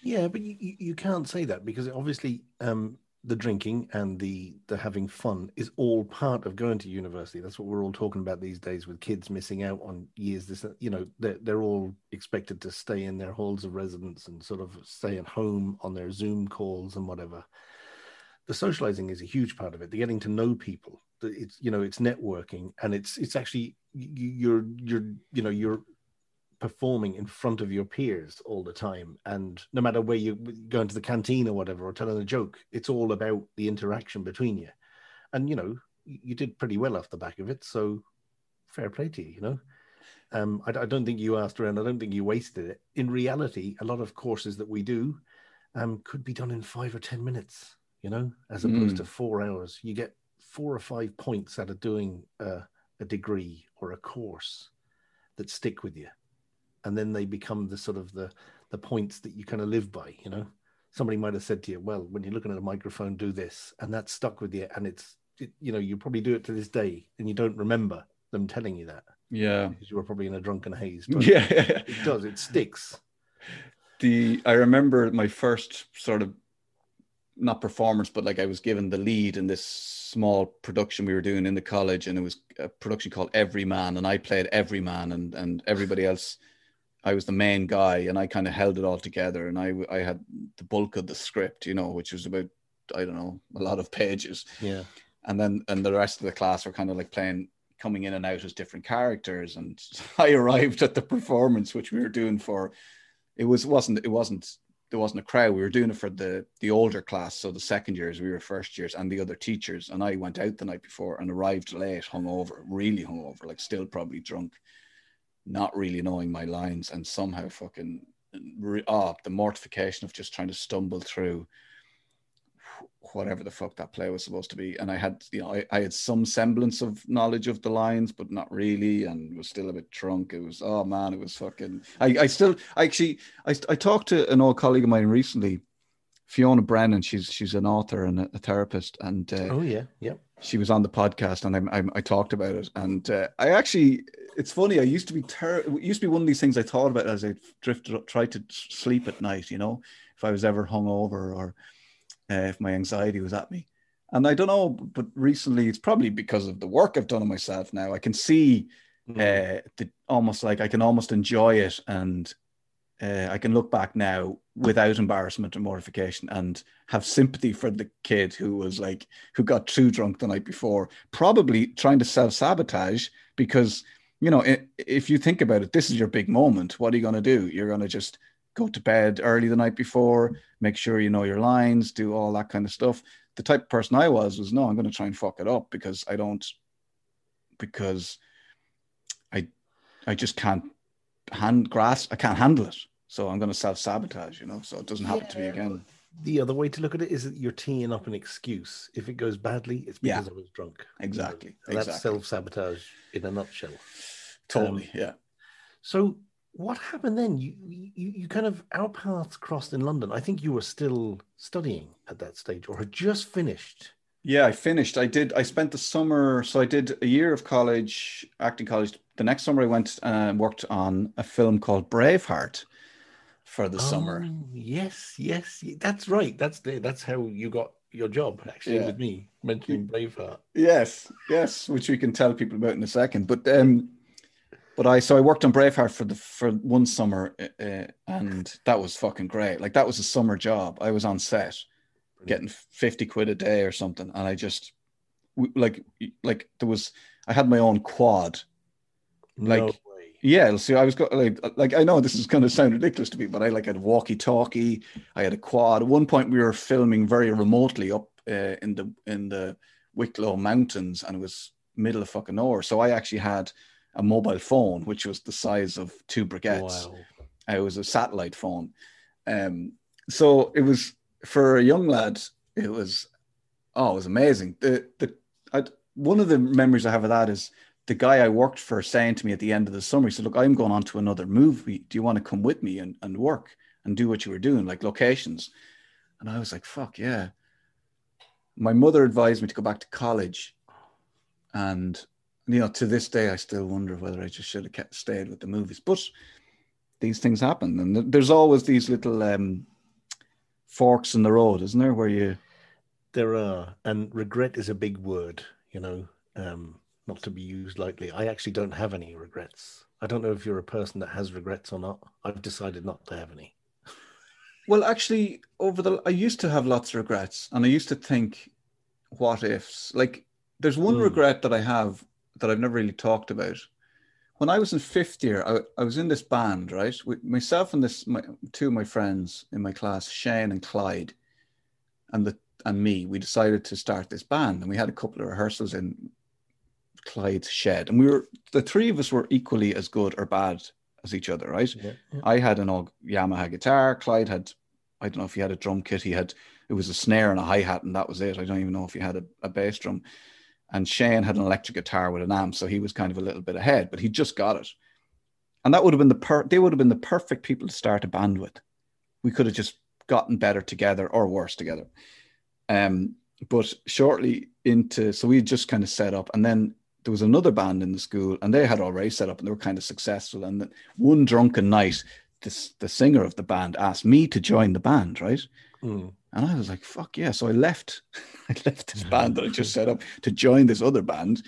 yeah, but you, you can't say that because obviously um, the drinking and the the having fun is all part of going to university. That's what we're all talking about these days with kids missing out on years. This, you know, they're, they're all expected to stay in their halls of residence and sort of stay at home on their Zoom calls and whatever. The socializing is a huge part of it. The getting to know people. It's you know, it's networking and it's it's actually you're you're you know you're performing in front of your peers all the time and no matter where you go into the canteen or whatever or telling a joke it's all about the interaction between you. And you know you did pretty well off the back of it so fair play to you you know? Um, I, I, don't think you asked around i don't think you wasted it. In reality a lot of courses that we do um, could be done in five or ten minutes you know as opposed mm. to four hours. You get four or five points out of doing a degree or a course that stick with you and then they become the sort of the the points that you kind of live by. You know, somebody might have said to you, "Well, when you're looking at a microphone, do this," and that's stuck with you, and it's it, you know you probably do it to this day, and you don't remember them telling you that Yeah. because you were probably in a drunken haze. But Yeah. it does. It sticks. the I remember my first sort of not performance, but like I was given the lead in this small production we were doing in the college, and it was a production called Every Man, and I played Every Man, and and everybody else, I was the main guy, and I kind of held it all together, and I I had the bulk of the script, you know, which was about I don't know a lot of pages, Yeah. and then and the rest of the class were kind of like playing coming in and out as different characters and i arrived at the performance which we were doing for it was wasn't it wasn't there wasn't a crowd. We were doing it for the the older class so the second years we were first years and the other teachers. And i went out the night before and arrived late hungover really hungover like still probably drunk not really knowing my lines and somehow fucking re- oh, the mortification of just trying to stumble through whatever the fuck that play was supposed to be. And I had, you know, I, I had some semblance of knowledge of the lines, but not really, and was still a bit drunk. It was, oh man, it was fucking. I, I still, I actually, I, I talked to an old colleague of mine recently, Fiona Brennan. She's she's an author and a, a therapist, and uh, Oh yeah. Yep. She was on the podcast and I, I, I talked about it. And uh, I actually it's funny I used to be ter- it used to be one of these things I thought about as I drifted tried to sleep at night you know if I was ever hungover or uh, if my anxiety was at me. And I don't know but recently it's probably because of the work I've done on myself now. I can see Mm. uh, the, almost like I can almost enjoy it and uh, I can look back now without embarrassment or mortification and have sympathy for the kid who was like who got too drunk the night before, probably trying to self sabotage because you know if you think about it, this is your big moment. What are you going to do? You're going to just go to bed early the night before, make sure you know your lines, do all that kind of stuff. The type of person I was was no, I'm going to try and fuck it up because I don't because I I just can't hand grasp I can't handle it. So I'm going to self sabotage, you know. So it doesn't happen to me again. The other way to look at it is that you're teeing up an excuse. If it goes badly, it's Yeah. because I was drunk. Exactly, You know, That's self sabotage in a nutshell. Totally, Um, yeah. So what happened then? You, you you kind of our paths crossed in London. I think you were still studying at that stage, or had just finished. Yeah, I finished. I did. I spent the summer. So I did a year of college, acting college. The next summer, I went and worked on a film called Braveheart for the summer. Oh, Yes, yes, that's right. That's the, that's how you got your job actually Yeah. with me mentioning Braveheart. Yes, yes, which we can tell people about in a second. But um, but I so I worked on Braveheart for the for one summer, uh, uh, and that was fucking great. Like that was a summer job. I was on set, getting fifty quid a day or something, and I just like like there was I had my own quad. like- way. Yeah, see, I was go- like, like I know this is going to sound ridiculous to me, but I like had walkie-talkie. I had a quad. At one point, we were filming very remotely up uh, in the in the Wicklow Mountains, and it was middle of fucking nowhere. So I actually had a mobile phone, which was the size of two briquettes. Wow. It was a satellite phone. Um, so it was for a young lad. It was oh, it was amazing. The the I, one of the memories I have of that is the guy I worked for saying to me at the end of the summer, he said, "Look, I'm going on to another movie. Do you want to come with me and, and work and do what you were doing, like locations?" And I was like, "Fuck yeah." My mother advised me to go back to college, and you know, to this day, I still wonder whether I just should have kept stayed with the movies. But these things happen, and there's always these little um, forks in the road, isn't there? Where you, There are, and regret is a big word, you know, um, not to be used lightly. I actually don't have any regrets. I don't know if you're a person that has regrets or not. I've decided not to have any. well, actually, over the, I used to have lots of regrets, and I used to think, what ifs? Like, there's one Hmm. regret that I have that I've never really talked about. When I was in fifth year, I, I was in this band, right? With myself and this, my, two of my friends in my class, Shane and Clyde, and the and me. We decided to start this band, and we had a couple of rehearsals in Clyde's shed, and we were the three of us were equally as good or bad as each other, right? Yeah, yeah. I had an old Yamaha guitar. Clyde had, I don't know if he had a drum kit. He had, it was a snare and a hi hat, and that was it. I don't even know if he had a, a bass drum. And Shane had an electric guitar with an amp, so he was kind of a little bit ahead, but he just got it. and that would have been the per they would have been the perfect people to start a band with. We could have just gotten better together or worse together. Um, but shortly into so we just kind of set up, and then there was another band in the school, and they had already set up, and they were kind of successful. And one drunken night, this the singer of the band asked me to join the band, right? Mm. And I was like, fuck yeah. So I left, I left this band that I just set up to join this other band.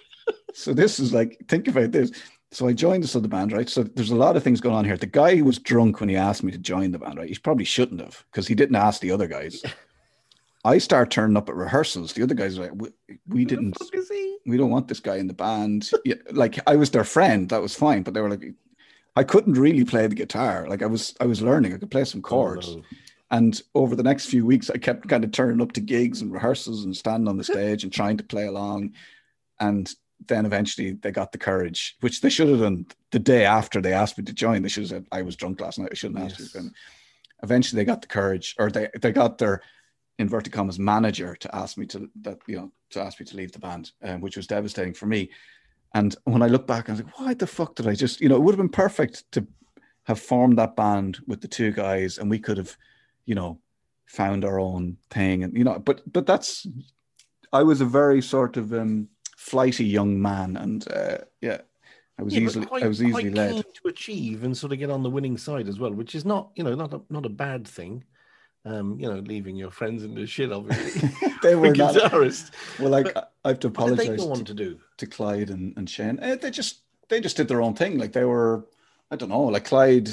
so this is like, think about this. So I joined this other band, right? So there's a lot of things going on here. The guy who was drunk when he asked me to join the band, right? He probably shouldn't have because he didn't ask the other guys. I start turning up at rehearsals. The other guys are like, we, we didn't, we don't want this guy in the band. Yeah, like I was their friend, that was fine. But they were like, I couldn't really play the guitar. Like I was, I was learning. I could play some chords. Oh, no. And over the next few weeks, I kept kind of turning up to gigs and rehearsals and standing on the stage and trying to play along. And then eventually they got the courage, which they should have done the day after they asked me to join. They should have said, I was drunk last night. I shouldn't Yes. you. And eventually they got the courage, or they, they got their inverted commas manager to ask me to that, you know, to ask me to leave the band, um, which was devastating for me. And when I look back, I was like, why the fuck did I just, you know, it would have been perfect to have formed that band with the two guys and we could have, you know, found our own thing. And, you know, but, but that's, I was a very sort of um, flighty young man. And uh, yeah, I was Yeah, easily, quite- I was easily led. to achieve and sort of get on the winning side as well, which is not, you know, not a, not a bad thing. Um, you know, leaving your friends in the shit, obviously. They were not, guitarist. well, like, But I have to What did they apologize go to, on to do? to Clyde and, and Shane. Eh, they just they just did their own thing. Like they were, I don't know. Like Clyde,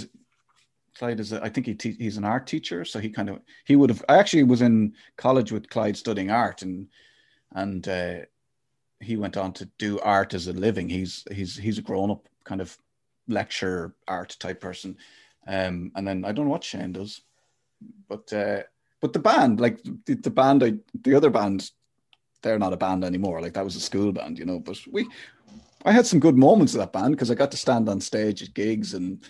Clyde is a, I think he te- he's an art teacher, so he kind of he would have. I actually was in college with Clyde studying art, and and uh, he went on to do art as a living. He's he's he's a grown up kind of lecture art type person. Um, and then I don't know what Shane does, but uh, but the band, like the, the band, I, the other band, they're not a band anymore. Like that was a school band, you know. But we, I had some good moments of that band because I got to stand on stage at gigs and,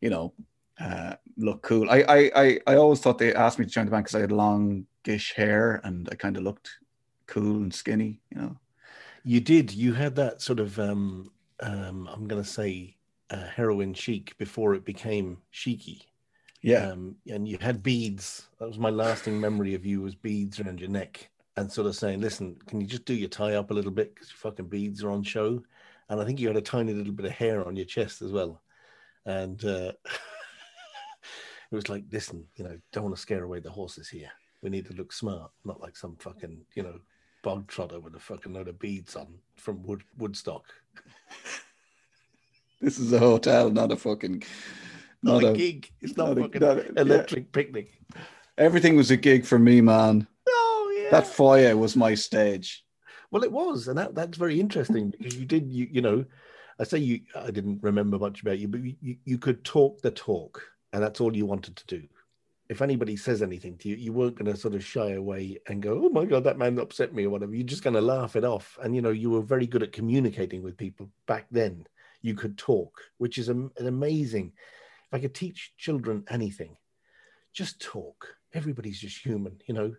you know, uh, look cool. I, I, I, I always thought they asked me to join the band because I had longish hair and I kind of looked cool and skinny, you know. You did. You had that sort of, um, um, I'm going to say, uh, heroin chic before it became cheeky. Yeah, Um, and you had beads. That was my lasting memory of you was beads around your neck and sort of saying, listen, can you just do your tie up a little bit because your fucking beads are on show? And I think you had a tiny little bit of hair on your chest as well. And uh, it was like, listen, you know, don't want to scare away the horses here. We need to look smart, not like some fucking, you know, bog trotter with a fucking load of beads on from Wood, Woodstock. this is a hotel, not a fucking, Not, not, a, a. gig. It's not, not a- fucking not a- yeah. electric picnic. Everything was a gig for me, man. Oh, yeah. That foyer was my stage. Well, it was, and that, that's very interesting because you did, you you know, I say you, I didn't remember much about you, but you, you, could talk the talk, and that's all you wanted to do. If anybody says anything to you, you weren't going to sort of shy away and go, "Oh my god, that man upset me" or whatever. You're just going to laugh it off, and you know, you were very good at communicating with people back then. You could talk, which is an amazing. If I could teach children anything, just talk. Everybody's just human, you know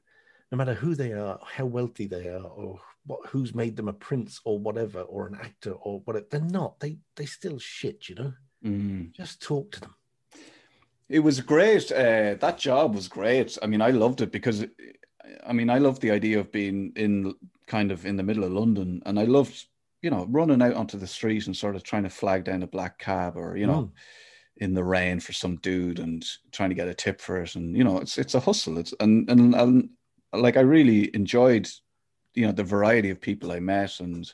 no matter who they are, how wealthy they are, or what, who's made them a prince or whatever, or an actor or whatever, they're not. They they still shit, you know. Mm. Just talk to them. It was great. Uh, that job was great. I mean, I loved it because, I mean, I loved the idea of being in kind of in the middle of London, and I loved, you know, running out onto the street and sort of trying to flag down a black cab or you know, in the rain for some dude and trying to get a tip for it, and you know, it's it's a hustle. It's and and, and like I really enjoyed, you know, the variety of people I met and.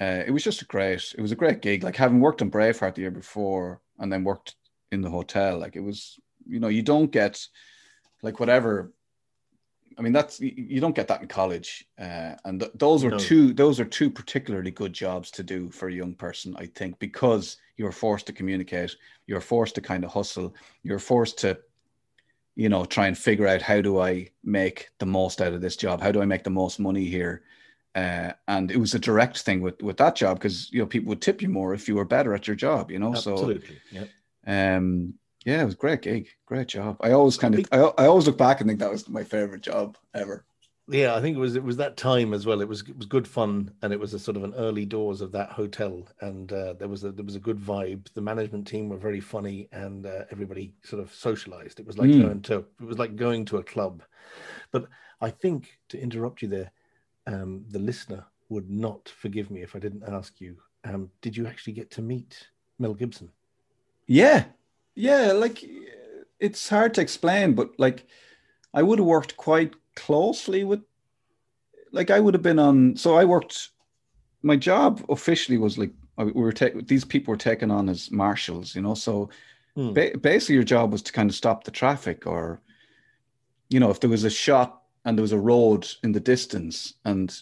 Uh, it was just a great. It was a great gig. Like having worked on Braveheart the year before, and then worked in the hotel. Like it was, you know, you don't get like whatever. I mean, that's you- don't get that in college, uh, and th- those were No. two. Those are two particularly good jobs to do for a young person, I think, because you're forced to communicate, you're forced to kind of hustle, you're forced to, you know, try and figure out how do I make the most out of this job? How do I make the most money here? Uh, and it was a direct thing with with that job because you know people would tip you more if you were better at your job, you know. So Yeah. um, yeah, it was a great gig, great job. I always kind of, I, I always look back and think that was my favorite job ever. Yeah, I think it was it was that time as well. It was it was good fun, and it was a sort of an early doors of that hotel, and uh, there was a there was a good vibe. The management team were very funny, and uh, everybody sort of socialized. It was like Mm. going to it was like going to a club. But I think to interrupt you there, um, the listener would not forgive me if I didn't ask you. Um, did you actually get to meet Mel Gibson? Yeah, yeah. Like it's hard to explain, but like I would have worked quite closely with. Like I would have been on. So I worked. My job officially was like we were taking these people were taken on as marshals, you know. So Hmm. ba- basically, your job was to kind of stop the traffic, or you know, if there was a shot and there was a road in the distance, and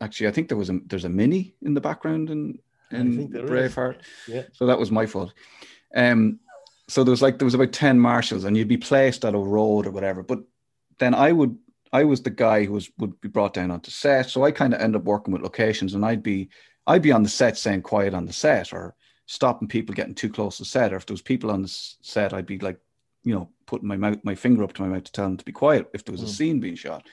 actually, I think there was a there's a mini in the background in in there is. Braveheart. Yeah. So that was my fault. Um, so there was like there was about ten marshals, and you'd be placed at a road or whatever. But then I would I was the guy who was would be brought down onto set. So I kind of end up working with locations, and I'd be I'd be on the set saying quiet on the set or stopping people getting too close to set. Or if there was people on the set, I'd be like, you know, putting my mouth my finger up to my mouth to tell them to be quiet if there was a Mm. scene being shot.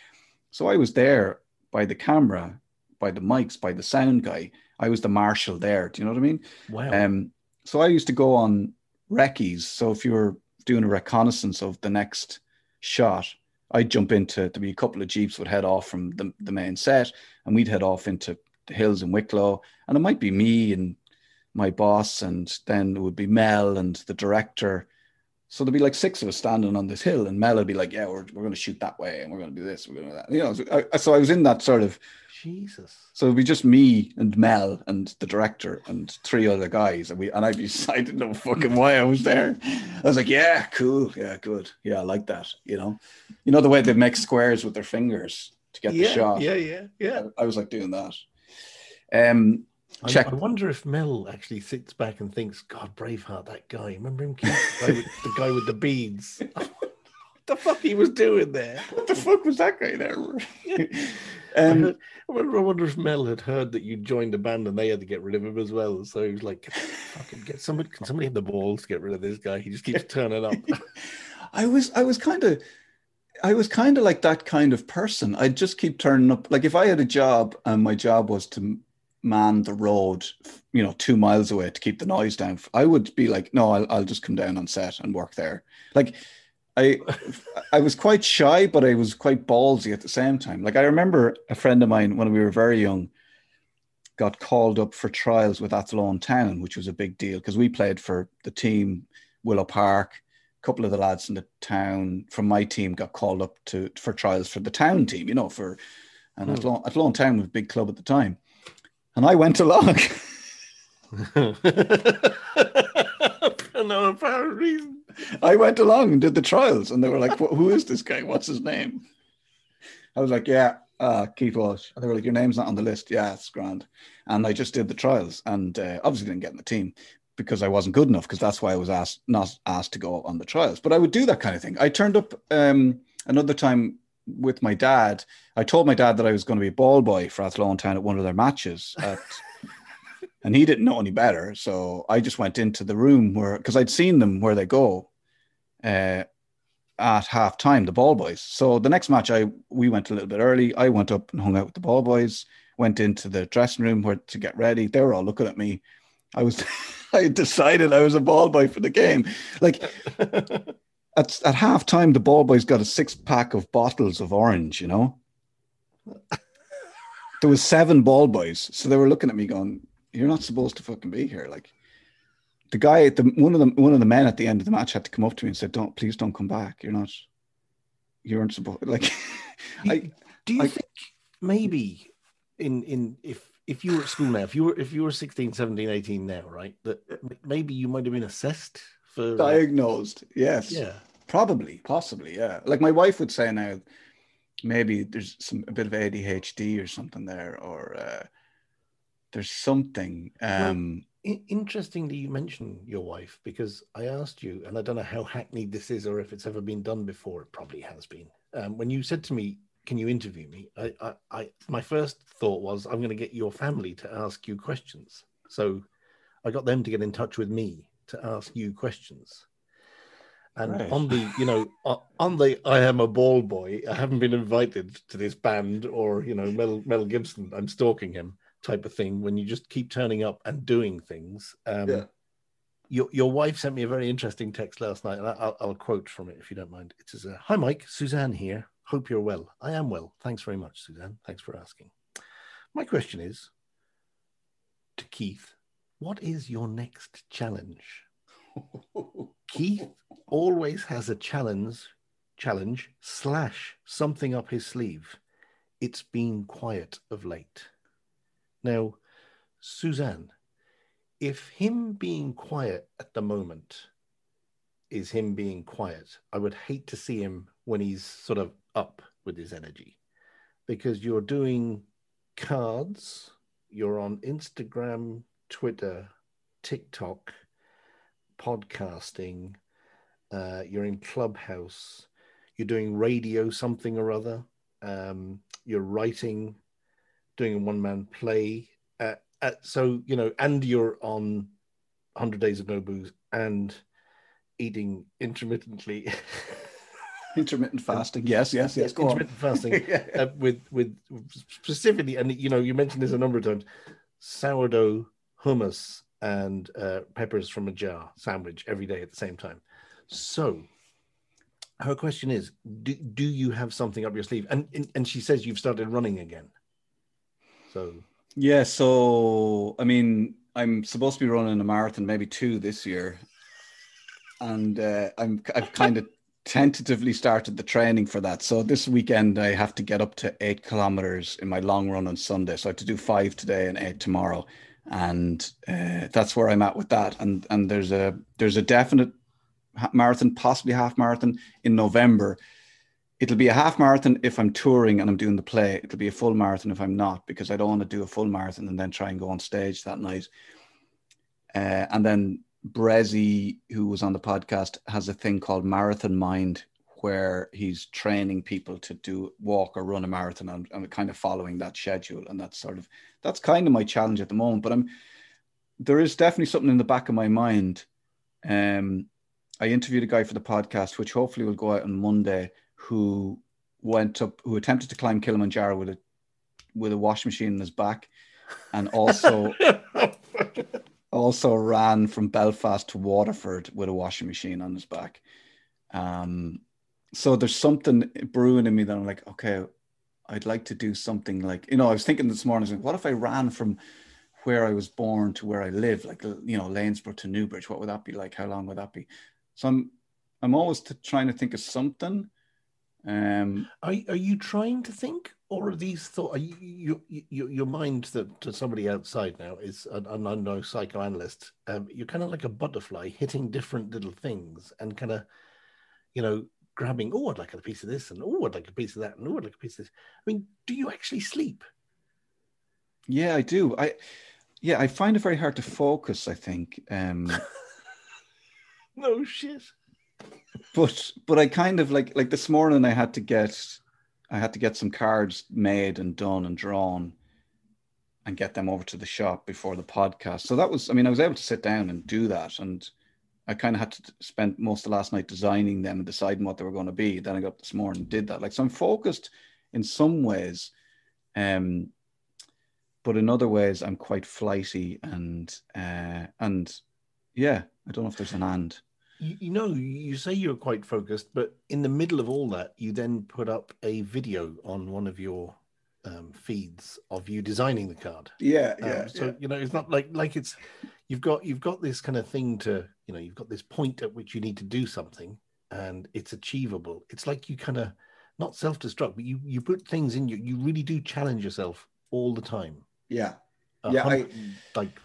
So I was there by the camera, by the mics, by the sound guy. I was the marshal there. Do you know what I mean? Wow. Um, so I used to go on recce's. So if you were doing a reconnaissance of the next shot, I'd jump into to be a couple of jeeps would head off from the, the main set, and we'd head off into the hills in Wicklow, and it might be me and my boss, and then it would be Mel and the director. So there'd be like six of us standing on this hill, and Mel would be like, "Yeah, we're, we're going to shoot that way, and we're going to do this, we're going to that." You know, so I, so I was in that sort of Jesus. so it'd be just me and Mel and the director and three other guys, and we and I'd be I didn't know fucking why I was there. I was like, yeah, cool, yeah, good, yeah, I like that. You know, you know the way they make squares with their fingers to get yeah, the shot. yeah, yeah, yeah. I was like doing that. Um, I, Check. I wonder if Mel actually sits back and thinks, God, Braveheart, that guy. Remember him? The guy with the, guy with the beads. what the fuck he was doing there? what the fuck was that guy there? I, um, I wonder, I wonder if Mel had heard that you joined a band and they had to get rid of him as well. So he was like, fucking get somebody, can somebody have the balls to get rid of this guy? He just keeps turning up. I was I was kind of I was kind of like that kind of person. I'd just keep turning up. Like if I had a job and my job was to man the road, you know, two miles away to keep the noise down, I would be like, no, I'll, I'll just come down on set and work there. Like I I was quite shy, but I was quite ballsy at the same time. Like I remember a friend of mine when we were very young got called up for trials with Athlone Town, which was a big deal because we played for the team Willow Park. A couple of the lads in the town from my team got called up to for trials for the town team, you know, for and Hmm. Athlone, Athlone Town was a big club at the time. And I went along. No apparent reason. I went along and did the trials, and they were like, "Who is this guy? What's his name?" I was like, "Yeah, uh, Keith Walsh." And they were like, "Your name's not on the list." Yeah, it's grand. And I just did the trials, and uh, obviously didn't get in the team because I wasn't good enough. Because that's why I was asked not asked to go on the trials. But I would do that kind of thing. I turned up um, another time with my dad. I told my dad that I was going to be a ball boy for Athlone Town at one of their matches. At, and he didn't know any better. So I just went into the room where, because I'd seen them where they go uh, at half time, the ball boys. So the next match, I we went a little bit early. I went up and hung out with the ball boys, went into the dressing room where to get ready. They were all looking at me. I was, I decided I was a ball boy for the game. Like at, at half time, the ball boys got a six pack of bottles of orange, you know? There was seven ball boys. So they were looking at me going, You're not supposed to fucking be here. Like the guy the one of the one of the men at the end of the match had to come up to me and said, Don't please don't come back. You're not you aren't supposed like I Do you I- think maybe in in if if you were at school now, if you were if you were 16, 17, 18 now, right, that maybe you might have been assessed for diagnosed. Yes. yeah. Probably, possibly, yeah. Like my wife would say now, maybe there's some a bit of ADHD or something there, or uh, there's something. Um, I- interestingly, you mention your wife because I asked you, and I don't know how hackneyed this is or if it's ever been done before. It probably has been. Um, when you said to me, "Can you interview me?" I, I, I my first thought was, "I'm going to get your family to ask you questions." So I got them to get in touch with me to ask you questions. And Right. on the, you know, on the I am a ball boy, I haven't been invited to this band or, you know, Mel, Mel Gibson, I'm stalking him type of thing when you just keep turning up and doing things. Um, Yeah. your, your wife sent me a very interesting text last night, and I'll, I'll quote from it if you don't mind. It says, uh, Hi, Mike, Suzanne here. Hope you're well. I am well. Thanks very much, Suzanne. Thanks for asking. My question is to Keith, what is your next challenge? Keith always has a challenge, challenge slash something up his sleeve. It's been quiet of late. Now, Suzanne, if him being quiet at the moment is him being quiet, I would hate to see him when he's sort of up with his energy. Because you're doing cards, you're on Instagram, Twitter, TikTok, podcasting, uh, you're in Clubhouse, you're doing radio something or other, um, you're writing, doing a one man play. Uh, uh, so, you know, and you're on 100 Days of No Booze and eating intermittently. Intermittent fasting. Yes, yes, yes. Go on. intermittent fasting Yeah. uh, with with specifically, and you know, you mentioned this a number of times: sourdough, hummus, and uh, peppers from a jar sandwich every day at the same time. So, her question is: Do, do you have something up your sleeve? And, and and she says you've started running again. So Yeah, so I mean, I'm supposed to be running a marathon, maybe two this year, and uh, I'm I've kind of tentatively started the training for that. So this weekend I have to get up to eight kilometers in my long run on Sunday. So I have to do five today and eight tomorrow, and uh, that's where I'm at with that. And and there's a there's a definite marathon, possibly half marathon in November. It'll be a half marathon if I'm touring and I'm doing the play. It'll be a full marathon if I'm not, because I don't want to do a full marathon and then try and go on stage that night. Uh, and then Brezzy, who was on the podcast, has a thing called Marathon Mind, where he's training people to do walk or run a marathon and, and kind of following that schedule. And that's sort of that's kind of my challenge at the moment. But I'm there is definitely something in the back of my mind. Um, I interviewed a guy for the podcast, which hopefully will go out on Monday, who went up, who attempted to climb Kilimanjaro with a with a washing machine in his back, and also also ran from Belfast to Waterford with a washing machine on his back. Um, so there's something brewing in me that I'm like, okay, I'd like to do something like, you know, I was thinking this morning, like, what if I ran from where I was born to where I live, like, you know, Lanesborough to Newbridge? What would that be like? How long would that be? So I'm, I'm always t- trying to think of something. Um, Are, are you trying to think, or are these thoughts? Are you, you, you, your mind that to somebody outside now is an, an unknown psychoanalyst. Um, you're kind of like a butterfly hitting different little things and kind of, you know, grabbing. Oh, I'd like a piece of this, and oh, I'd like a piece of that, and oh, I'd like a piece of this. I mean, do you actually sleep? yeah, I do. I, yeah, I find it very hard to focus. I think. Um, No shit. But but I kind of like like this morning I had to get I had to get some cards made and done and drawn and get them over to the shop before the podcast. So that was I mean I was able to sit down and do that and I kind of had to spend most of last night designing them and deciding what they were going to be. Then I got up this morning and did that. Like so I'm focused in some ways. Um but in other ways I'm quite flighty and uh and yeah, I don't know if there's an and. You, you know, you say you're quite focused, but in the middle of all that, you then put up a video on one of your um, feeds of you designing the card. Yeah, Um, so you know, it's not like like it's you've got you've got this kind of thing to you know you've got this point at which you need to do something and it's achievable. It's like you kind of not self destruct, but you you put things in you. You really do challenge yourself all the time. yeah. Yeah, I- like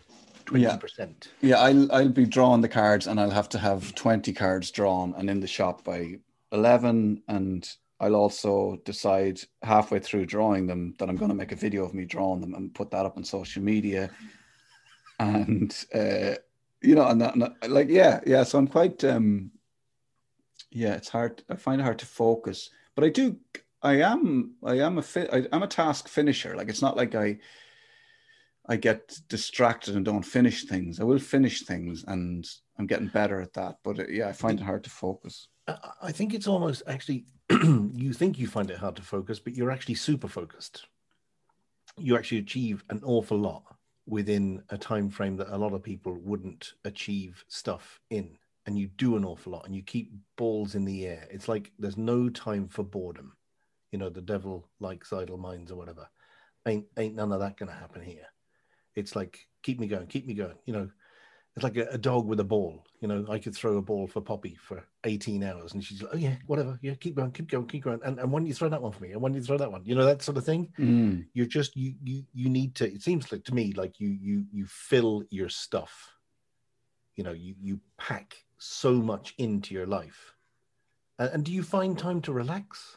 twenty percent. Yeah, I'll I'll be drawing the cards and I'll have to have 20 cards drawn and in the shop by 11 and I'll also decide halfway through drawing them that I'm going to make a video of me drawing them and put that up on social media. And uh you know and, that, and that- like yeah yeah so I'm quite um yeah it's hard I find it hard to focus. But I do I am I am a fi- I, I'm a task finisher. Like it's not like I I get distracted and don't finish things. I will finish things, and I'm getting better at that. But uh, yeah, I find it hard to focus. I think it's almost actually you think you find it hard to focus, but you're actually super focused. You actually achieve an awful lot within a time frame that a lot of people wouldn't achieve stuff in. And you do an awful lot and you keep balls in the air. It's like there's no time for boredom. You know, the devil likes idle minds or whatever. Ain't ain't none of that gonna happen here. It's like keep me going, keep me going. You know, it's like a, a dog with a ball. You know, I could throw a ball for Poppy for 18 hours and she's like, oh, yeah, whatever. Yeah, keep going, keep going, keep going. And, and when you throw that one for me, and when you throw that one, you know, that sort of thing. Mm. You're just, you, you, you need to, it seems like to me, like you, you, you fill your stuff. You know, you, you pack so much into your life. And, and do you find time to relax?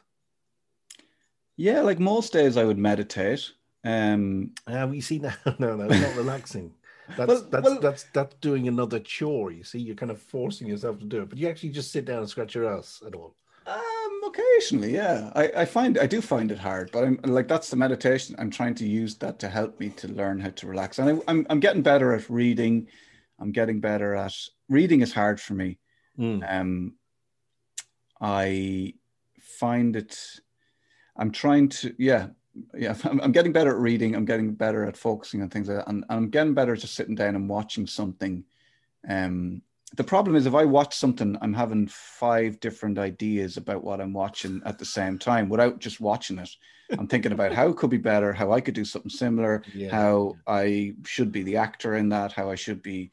Yeah, like most days I would meditate. Um, Uh, we see now, no, no, it's not relaxing. That's Well- that's well- that's that's doing another chore. You see, you're kind of forcing yourself to do it, but you actually just sit down and scratch your ass at all. Um, occasionally, yeah. I, I find I do find it hard, but I'm like that's the meditation. I'm trying to use that to help me to learn how to relax, and I, I'm I'm getting better at reading. I'm getting better at reading is hard for me. Um, I find it. I'm trying to, yeah, yeah. I'm, I'm getting better at reading. I'm getting better at focusing on things, like that, and, and I'm getting better at just sitting down and watching something. Um, the problem is if I watch something, I'm having five different ideas about what I'm watching at the same time without just watching it. I'm thinking about how it could be better, how I could do something similar, Yeah. how I should be the actor in that, how I should be,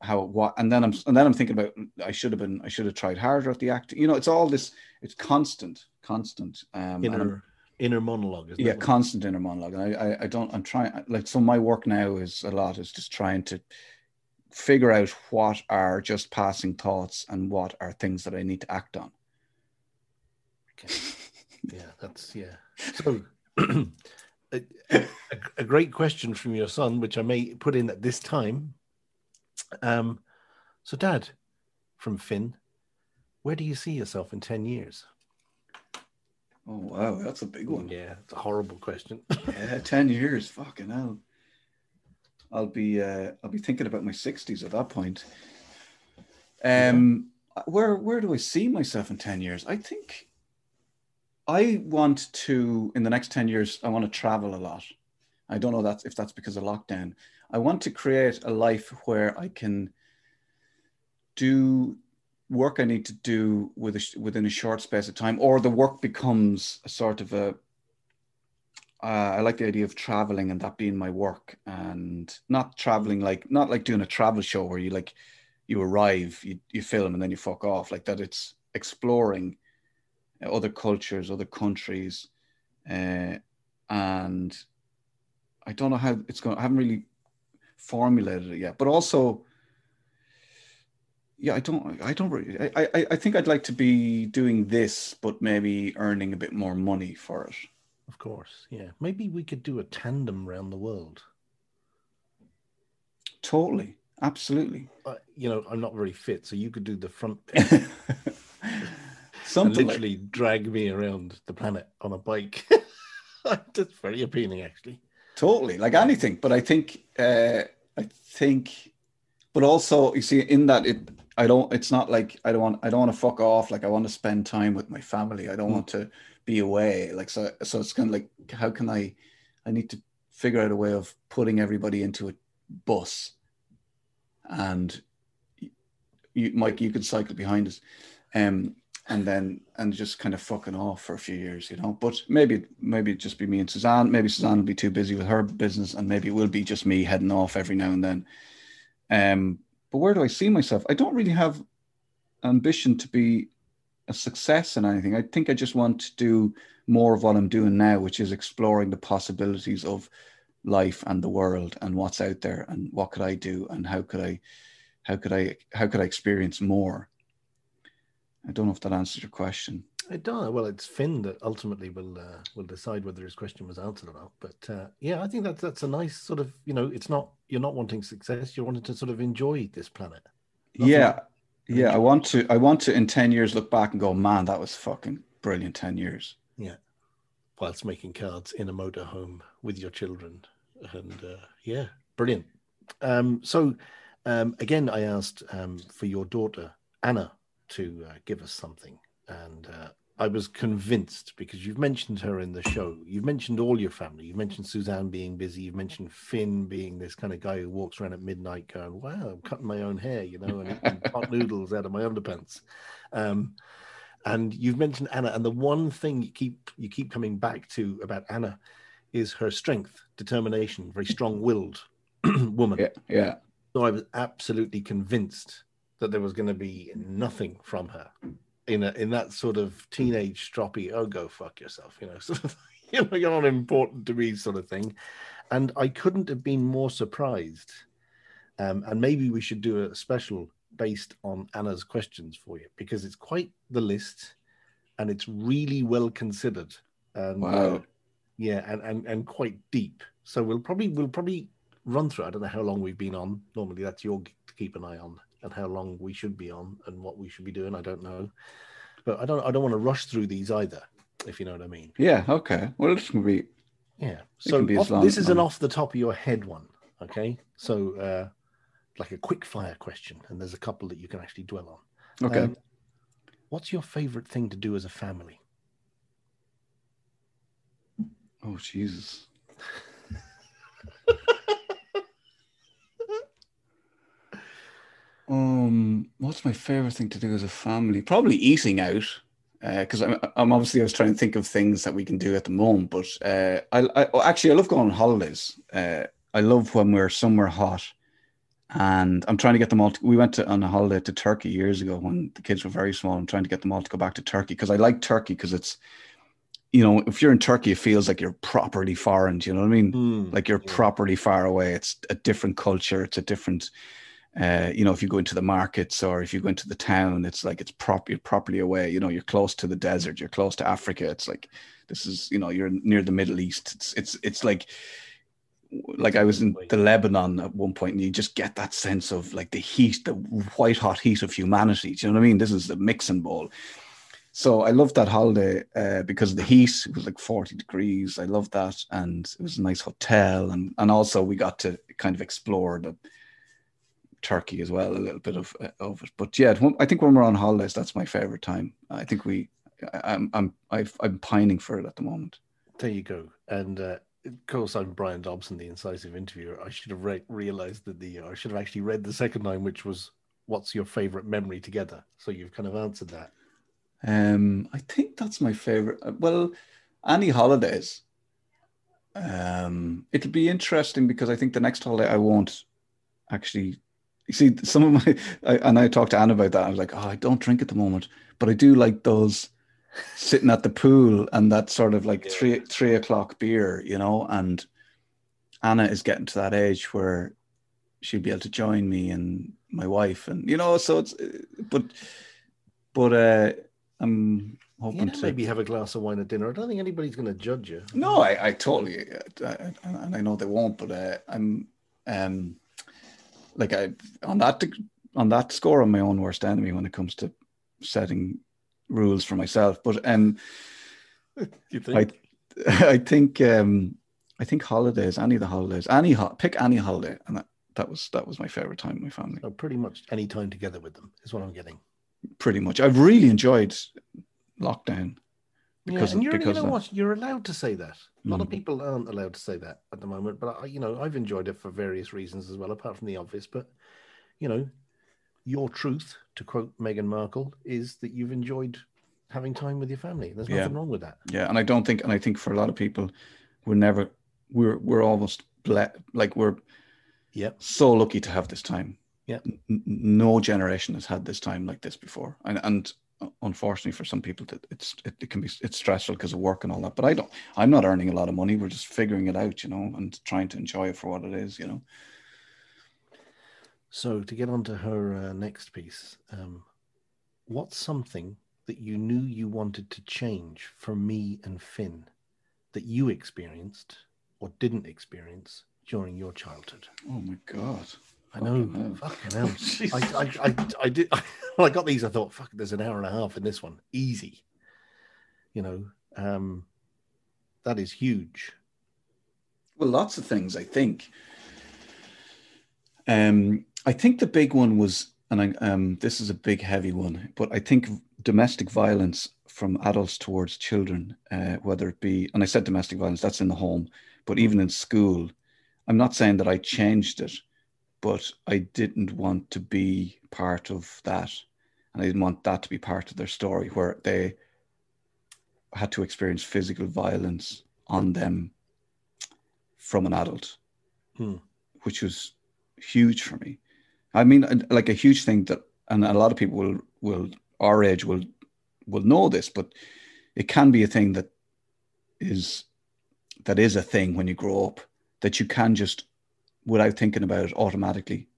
how what, and then I'm and then I'm thinking about I should have been I should have tried harder at the acting. You know, it's all this. It's constant, constant. Um, inner monologue. Isn't yeah constant inner monologue and I, I i don't i'm trying like so my work now is a lot is just trying to figure out what are just passing thoughts and what are things that i need to act on Okay. yeah, that's yeah. So, a, a, a great question from your son, which I may put in at this time. Um, so, Dad, from Finn, where do you see yourself in ten years? Oh wow that's a big one. Yeah, it's a horrible question. yeah 10 years fucking hell. I'll be uh i'll be thinking about my 60s at that point. Um where where do i see myself in 10 years? I think i want to in the next 10 years i want to travel a lot. I don't know that's if that's because of lockdown. I want to create a life where i can do work i need to do with a, within a short space of time or the work becomes a sort of a uh, I like the idea of traveling and that being my work and not traveling like not like doing a travel show where you like you arrive, you, you film and then you fuck off like that. It's exploring other cultures, other countries, uh, and I don't know how it's going. I haven't really formulated it yet, but also, yeah, I don't. I don't. Really, I, I I think I'd like to be doing this, but maybe earning a bit more money for it. of course, yeah. Maybe we could do a tandem around the world. Totally, absolutely. Uh, you know, I'm not very fit, so you could do the front Something like, literally drag me around the planet on a bike. That's very appealing, actually. totally like anything. But I think, uh, I think, but also you see in that it, I don't. It's not like I don't want. I don't want to fuck off. Like I want to spend time with my family. I don't want to be away. Like so. So it's kind of like how can I? I need to figure out a way of putting everybody into a bus, and you, Mike, you could cycle behind us, um, and then and just kind of fucking off for a few years, you know. But maybe maybe it'd just be me and Suzanne. Maybe Suzanne will be too busy with her business, and maybe it will be just me heading off every now and then. Um, but where do I see myself? I don't really have ambition to be a success in anything. I think I just want to do more of what I'm doing now, which is exploring the possibilities of life and the world and what's out there and what could I do and how could I how could I how could I experience more? I don't know if that answers your question. It does. Well, it's Finn that ultimately will uh, will decide whether his question was answered or not. But uh, yeah, I think that's that's a nice sort of you know, it's not you're not wanting success. You're wanting to sort of enjoy this planet. Nothing- Yeah. Yeah. I want to I want to in 10 years look back and go, man, that was fucking brilliant 10 years. Yeah. Whilst making cards in a motorhome with your children. And uh, yeah, brilliant. Um, so Um, again, I asked um, for your daughter Anna to uh, give us something, and uh, I was convinced because you've mentioned her in the show. You've mentioned all your family. You've mentioned Suzanne being busy. You've mentioned Finn being this kind of guy who walks around at midnight going, "Wow, I'm cutting my own hair," you know, and eating pot noodles out of my underpants. Um, and you've mentioned Anna, and the one thing you keep you keep coming back to about Anna is her strength, determination, very strong-willed woman. Yeah, yeah. So I was absolutely convinced that there was going to be nothing from her in a, in that sort of teenage stroppy, oh go fuck yourself, you know, sort of, you know, you're not important to me sort of thing. And I couldn't have been more surprised. Um, and maybe we should do a special based on Anna's questions for you because it's quite the list and it's really well considered. And, Wow. uh, yeah, and, and and quite deep. So we'll probably we'll probably run through. I don't know how long we've been on. Normally that's your to keep an eye on and how long we should be on and what we should be doing. I don't know, but I don't I don't want to rush through these either. If you know what I mean. Yeah, okay. Well, it's to be. Yeah. So off- long this is an off the top of your head one. Okay. So uh, like a quick fire question, and there's a couple that you can actually dwell on. Okay. Um, what's your favorite thing to do as a family? oh, Jesus. um, what's my favorite thing to do as a family? Probably eating out. Because I'm, I'm obviously I was trying to think of things that we can do at the moment, but uh, I, I oh, actually I love going on holidays. Uh, I love when we're somewhere hot, and I'm trying to get them all. To, we went to, on a holiday to Turkey years ago when the kids were very small. I'm trying to get them all to go back to Turkey because I like Turkey because it's, you know, if you're in Turkey, it feels like you're properly foreign. Do you know what I mean? like you're yeah. properly far away. It's a different culture. It's a different, uh, you know, if you go into the markets or if you go into the town, it's like it's prop you're properly away. You know, you're close to the desert. You're close to Africa. It's like this is, you know, you're near the Middle East. It's it's it's like like I was in the Lebanon at one point, and you just get that sense of like the heat, the white hot heat of humanity. Do you know what I mean? This is the mixing bowl. So I loved that holiday uh, because of the heat. It was like 40 degrees. I loved that. And it was a nice hotel. And, and also we got to kind of explore the Turkey as well, a little bit of, uh, of it. But yeah, I think when we're on holidays, that's my favorite time. I think we, I- I'm, I'm, I've, I'm pining for it at the moment. There you go. And uh, of course, I'm Bryan Dobson, the incisive interviewer. I should have re- realized that the I should have actually read the second line, which was "What's your favorite memory together?" So you've kind of answered that. Um, I think that's my favorite. uh, Well, any holidays. Um, it'll be interesting because I think the next holiday I won't actually. You see, some of my I, and I talked to Anne about that. I was like, oh, I don't drink at the moment, but I do like those sitting at the pool and that sort of like Yeah. three three o'clock beer, you know. And Anna is getting to that age where she'll be able to join me and my wife, and you know, so it's but but uh I'm hoping to maybe have a glass of wine at dinner. I don't think anybody's going to judge you. no, I, I totally, uh, I, and I know they won't, but uh, I'm, um, like I on that on that score, I'm my own worst enemy when it comes to setting rules for myself. But um, You think? I, I think, um, I think holidays, any of the holidays, any ho- pick any holiday, and that, that was that was my favorite time with my family. So pretty much any time together with them is what I'm getting. Pretty much, I've really enjoyed lockdown. yeah, Because and you're, you because know what? You're allowed to say that. A lot of Mm. people aren't allowed to say that at the moment, but I, you know, I've enjoyed it for various reasons as well, apart from the obvious. But you know, your truth, to quote Meghan Markle, is that you've enjoyed having time with your family. There's Yeah. nothing wrong with that. Yeah, and I don't think, and I think for a lot of people, we're never, we're we're almost ble- like we're yeah, so lucky to have this time. Yeah. N- no generation has had this time like this before, and and unfortunately for some people, that it's it, it can be it's stressful because of work and all that. But I don't. I'm not earning a lot of money. We're just figuring it out, you know, and trying to enjoy it for what it is, you know. So to get on to her uh, next piece, um, what's something that you knew you wanted to change for me and Finn that you experienced or didn't experience during your childhood? Oh my god. I know, Fucking hell. fucking hell. I, I, I, I did. when I got these, I thought, fuck, there's an hour and a half in this one, easy. You know, um, that is huge. Well, lots of things, I think. Um, I think the big one was, and I, um, this is a big, heavy one, but I think domestic violence from adults towards children, uh, whether it be, and I said domestic violence, that's in the home, but even in school, I'm not saying that I changed it, but I didn't want to be part of that. And I didn't want that to be part of their story where they had to experience physical violence on them from an adult, Hmm. which was huge for me. I mean, like a huge thing that, and a lot of people will, will our age will, will know this, but it can be a thing that is, that is a thing when you grow up that you can just, without thinking about it, automatically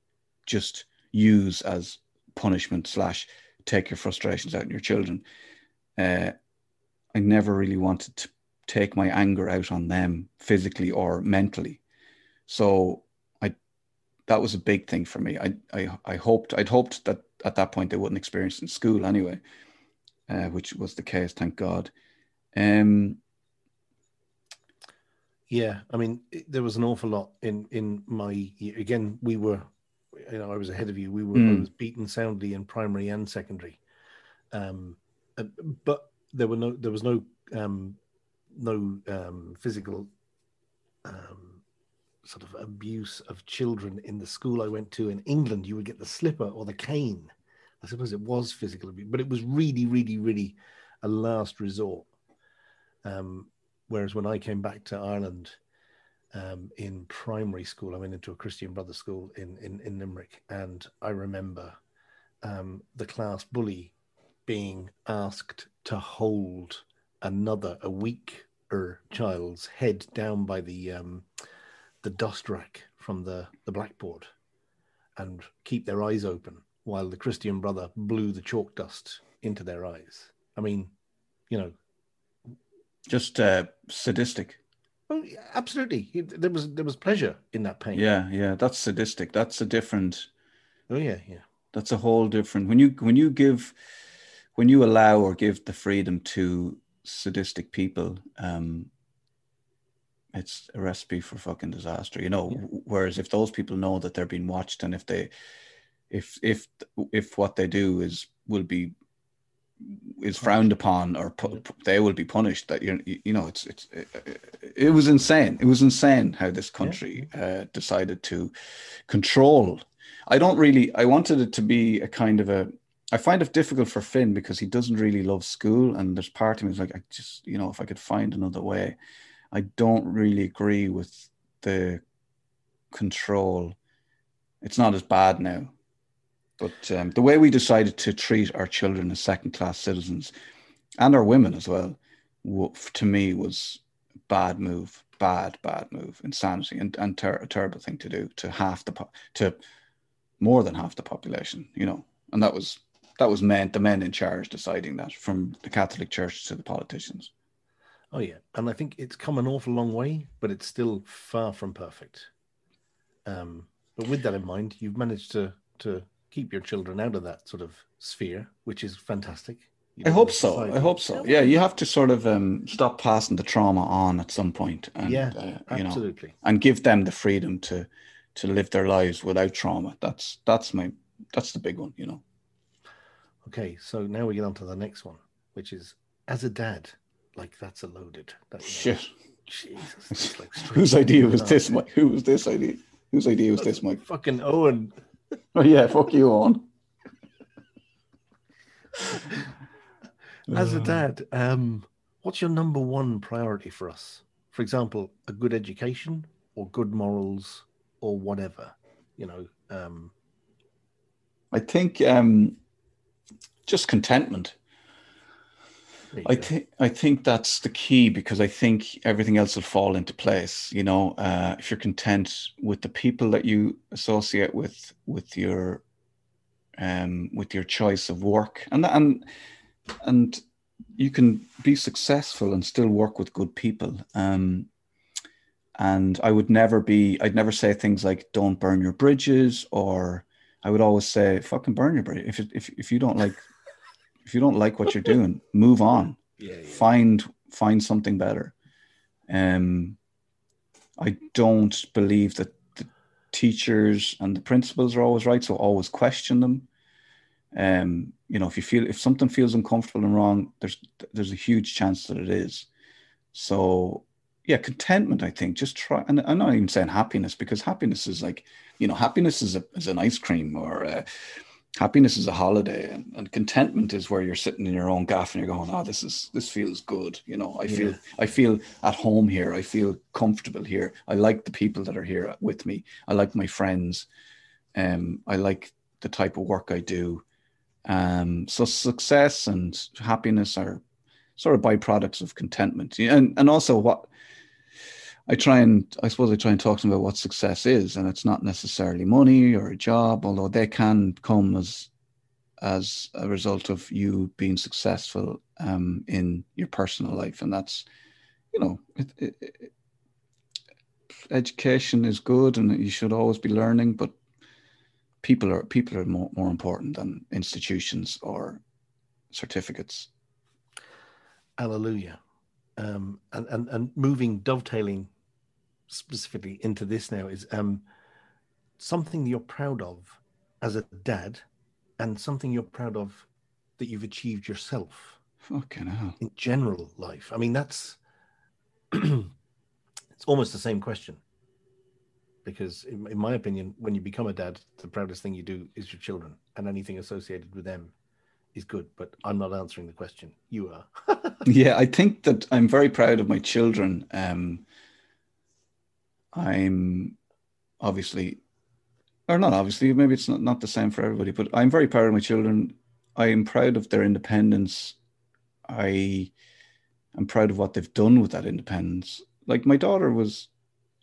just use as punishment slash take your frustrations out on your children. Uh, I never really wanted to take my anger out on them physically or mentally. So I that was a big thing for me. I I, I hoped I'd hoped that at that point they wouldn't experience in school anyway, uh, which was the case, thank God. Um, Yeah, I mean, it- there was an awful lot in in my again. We were, you know, I was ahead of you. We were I Mm. was beaten soundly in primary and secondary, um, uh, but there were no there was no um, no um, physical um, sort of abuse of children in the school I went to in England. You would get the slipper or the cane. I suppose it was physical abuse, but it was really, really, really a last resort. Um, whereas when I came back to Ireland um, in primary school, I went into a Christian Brother school in, in, in Limerick, and I remember um, the class bully being asked to hold another, a weaker child's head down by the um, the dust rack from the, the blackboard and keep their eyes open while the Christian brother blew the chalk dust into their eyes. I mean, you know, just uh, sadistic. Oh, absolutely. There was there was pleasure in that pain. Yeah, yeah, that's sadistic. That's a different. Oh yeah, yeah. That's a whole different. When you when you give, when you allow or give the freedom to sadistic people, um, it's a recipe for fucking disaster. You know. Yeah. Whereas if those people know that they're being watched and if they, if if if what they do is will be is frowned upon or pu- they will be punished that you you know it's it's it, it was insane. It was insane how this country uh, decided to control. I don't really i wanted it to be a kind of a i find it difficult for finn because he doesn't really love school and there's part of me is like i just you know if i could find another way i don't really agree with the control. It's not as bad now but um, the way we decided to treat our children as second class citizens and our women as well, to me was a bad move, bad, bad move, insanity, and, and ter- a terrible thing to do to half the po- to more than half the population, you know. And that was that was meant the men in charge deciding that from the Catholic Church to the politicians. Oh yeah. And I think it's come an awful long way, but it's still far from perfect. Um, but with that in mind, you've managed to to keep your children out of that sort of sphere, which is fantastic. You I hope so. I hope so. Yeah, you have to sort of um, stop passing the trauma on at some point, and yeah, uh, you know, absolutely. and give them the freedom to to live their lives without trauma. That's that's my that's the big one, you know. Okay, so now we get on to the next one, which is as a dad, like that's a loaded. That, you know, Shit. Jesus. like Whose idea was this, Mike? Who was this idea? Whose idea was this, Mike? Fucking Owen. Oh yeah, fuck you Owen. As a dad, um, what's your number one priority for us? For example, a good education or good morals or whatever. You know, um, I think um, just contentment. I think I think that's the key because I think everything else will fall into place. You know, uh, if you're content with the people that you associate with, with your, um, with your choice of work, and and and you can be successful and still work with good people. Um, and I would never be. I'd never say things like "Don't burn your bridges," or I would always say "Fucking burn your bridge." If if if you don't like if you don't like what you're doing, move on. yeah, yeah. Find find something better. Um, I don't believe that the teachers and the principals are always right, so always question them. Um, you know, if you feel if something feels uncomfortable and wrong, there's there's a huge chance that it is. So yeah, contentment. I think just try, and I'm not even saying happiness because happiness is like, you know, happiness is a is an ice cream or uh, happiness is a holiday, and, and, contentment is where you're sitting in your own gaff and you're going, oh, this is this feels good. You know, I yeah. feel I feel at home here. I feel comfortable here. I like the people that are here with me. I like my friends. Um, I like the type of work I do. Um, so success and happiness are sort of byproducts of contentment, and and also what I try and I suppose I try and talk to them about what success is, and it's not necessarily money or a job, although they can come as as a result of you being successful um, in your personal life, and that's you know it, it, it, education is good, and you should always be learning, but people are people are more, more important than institutions or certificates. Hallelujah. Um, and, and and moving dovetailing specifically into this now is um, something you're proud of as a dad and something you're proud of that you've achieved yourself. Fucking hell. In general life. I mean, that's it's almost the same question. Because, in, in my opinion, when you become a dad, the proudest thing you do is your children, and anything associated with them is good. But I'm not answering the question. You are. yeah, I think that I'm very proud of my children. Um, I'm obviously, or not obviously, maybe it's not, not the same for everybody, but I'm very proud of my children. I am proud of their independence. I am proud of what they've done with that independence. Like my daughter was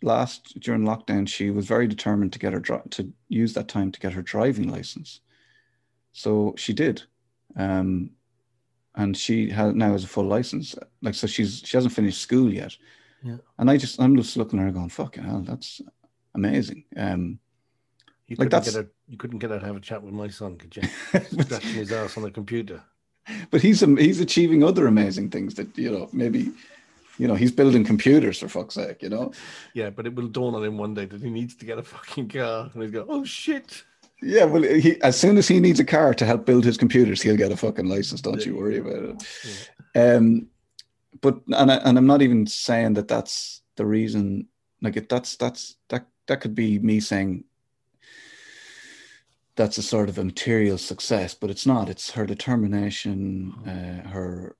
last during lockdown, she was very determined to get her to use that time to get her driving license. So she did. Um, and she has now has a full license. Like so, she's she hasn't finished school yet, yeah. And I just I'm just looking at her going, fucking hell, that's amazing. Um you like that's get you couldn't get her to have a chat with my son, could you? Scratching his ass on the computer. But he's he's achieving other amazing things that, you know, maybe you know, he's building computers for fuck's sake, you know. Yeah, but it will dawn on him one day that he needs to get a fucking car, and he's go, "Oh shit!" Yeah, well, he, as soon as he needs a car to help build his computers, he'll get a fucking license. Don't yeah, you worry about it. Yeah. Um, but and I, and I'm not even saying that that's the reason. Like it, that's that's that that could be me saying that's a sort of a material success, but it's not. It's her determination, uh, her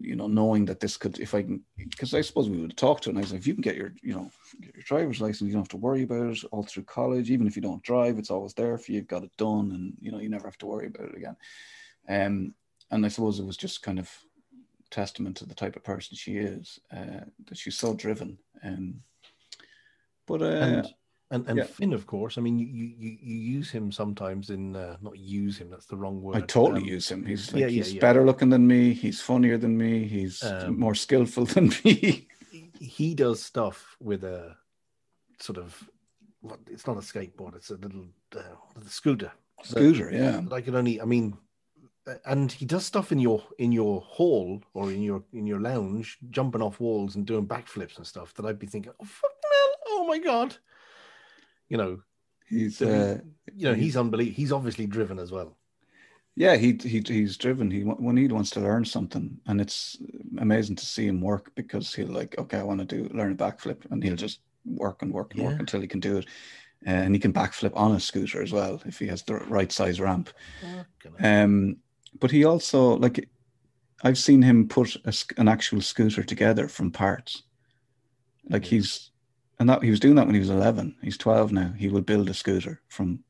you know, knowing that this could, if I can, because I suppose we would talk to her and I said, if you can get your, you know, get your driver's license, you don't have to worry about it all through college. Even if you don't drive, it's always there for you. You've got it done, and you know, you never have to worry about it again. Um, and I suppose it was just kind of testament to the type of person she is. Uh, that she's so driven. Um, but uh, and and, and yeah. Finn, of course. I mean, you, you you use him sometimes in uh, not use him. That's the wrong word. I totally um, use him. He's like, yeah, yeah, he's better looking than me. He's funnier than me. He's um, more skillful than me. he does stuff with a sort of it's not a skateboard. It's a little uh, scooter. Scooter, yeah. I could only. I mean, and he does stuff in your in your hall or in your in your lounge, jumping off walls and doing backflips and stuff. That I'd be thinking, oh fuck hell, oh my god, you know, he's uh, you know he's unbelievable. He's obviously driven as well. Yeah, he, he he's driven. He when he wants to learn something, and it's amazing to see him work because he'll like, okay, I want to do learn a backflip, and he'll just work and work and yeah. work until he can do it and he can backflip on a scooter as well if he has the right size ramp. Um, but he also like I've seen him put a, an actual scooter together from parts. Like mm-hmm. he's and that he was doing that when he was 11. He's 12 now. He will build a scooter from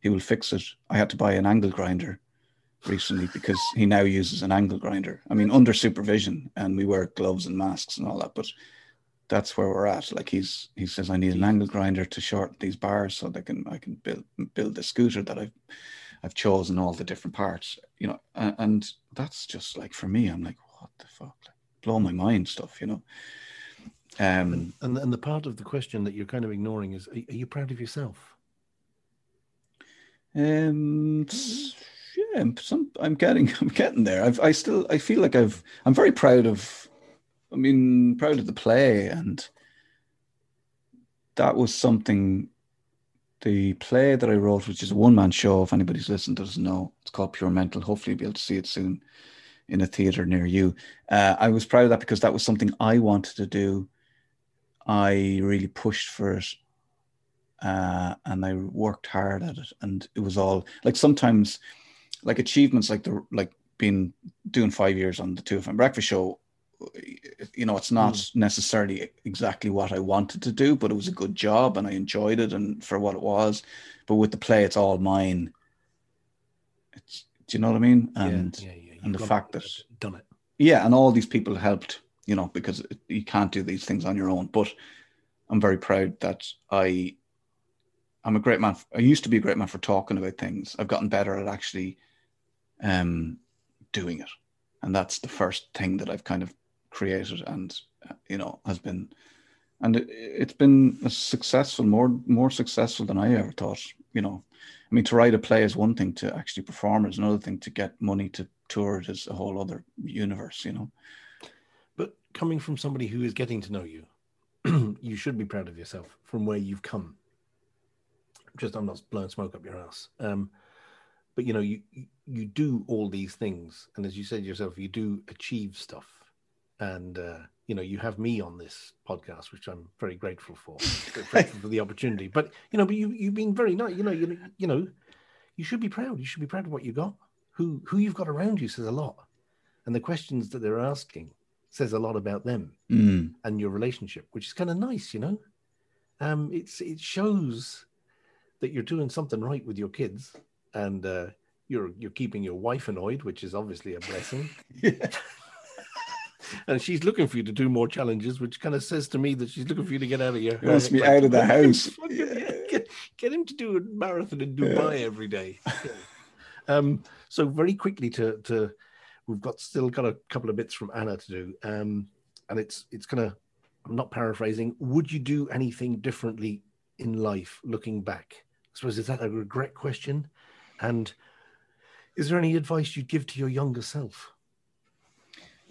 he will fix it. I had to buy an angle grinder recently because he now uses an angle grinder. I mean under supervision and we wear gloves and masks and all that, but that's where we're at. Like he's he says I need an angle grinder to shorten these bars so they can I can build build the scooter that I've I've chosen all the different parts, you know, and, and that's just like for me, I'm like, what the fuck, like, blow my mind stuff, you know. Um, and, and and the part of the question that you're kind of ignoring is, are, are you proud of yourself? Um, yeah, some, I'm getting, I'm getting there. I've, I still, I feel like I've, I'm very proud of, I mean, proud of the play, and that was something the play that I wrote, which is a one man show, if anybody's listened doesn't know, it's called Pure Mental. Hopefully, you'll be able to see it soon in a theater near you. Uh, I was proud of that because that was something I wanted to do. I really pushed for it uh, and I worked hard at it. And it was all like sometimes, like achievements, like the like being doing five years on the Two FM Breakfast Show. You know, it's not mm. necessarily exactly what I wanted to do, but it was a good job and I enjoyed it and for what it was. But with the play, it's all mine. It's, do you know what I mean? And yeah, yeah, yeah. and the fact that done it. Yeah, and all these people helped. You know, because you can't do these things on your own. But I'm very proud that I I'm a great man. I used to be a great man for talking about things. I've gotten better at actually um, doing it, and that's the first thing that I've kind of created, and you know has been, and it, has been a successful, more more successful than I ever thought. You know, I mean, to write a play is one thing; to actually perform is another thing. To get money to tour it is a whole other universe. You know. But coming from somebody who is getting to know you, you should be proud of yourself from where you've come just I'm not blowing smoke up your ass. Um, but you know, you you do all these things, and as you said yourself, you do achieve stuff, and uh, you know, you have me on this podcast, which I'm very grateful for, grateful for the opportunity. But you know, but you you've been very nice. You know, you you know, you should be proud. You should be proud of what you got. Who who you've got around you says a lot, and the questions that they're asking says a lot about them mm. and your relationship, which is kind of nice. You know, um, it's it shows that you're doing something right with your kids and uh, you're you're keeping your wife annoyed, which is obviously a blessing. and she's looking for you to do more challenges, which kind of says to me that she's looking for you to get out of your wants me out of the house. Yeah. Get, get, him to do a marathon in Dubai yeah. every day. um, so very quickly to to we've got still got a couple of bits from Anna to do. Um, and it's it's gonna I'm not paraphrasing. Would you do anything differently in life looking back? I suppose is that a regret question? And is there any advice you'd give to your younger self?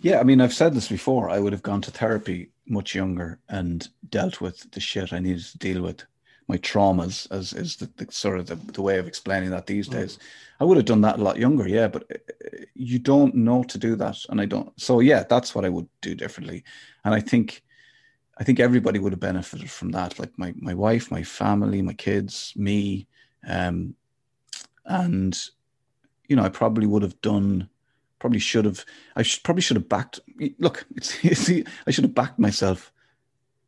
Yeah, I mean, I've said this before. I would have gone to therapy much younger and dealt with the shit I needed to deal with, my traumas, as is the, the sort of the, the, way of explaining that these mm. days. Mm. I would have done that a lot younger, yeah, but uh, you don't know to do that, and I don't. So yeah, that's what I would do differently, and I think I think everybody would have benefited from that. Like my my wife, my family, my kids, me, um, and you know, I probably would have done. Probably should have. I should probably should have backed. Look, it's, it's I should have backed myself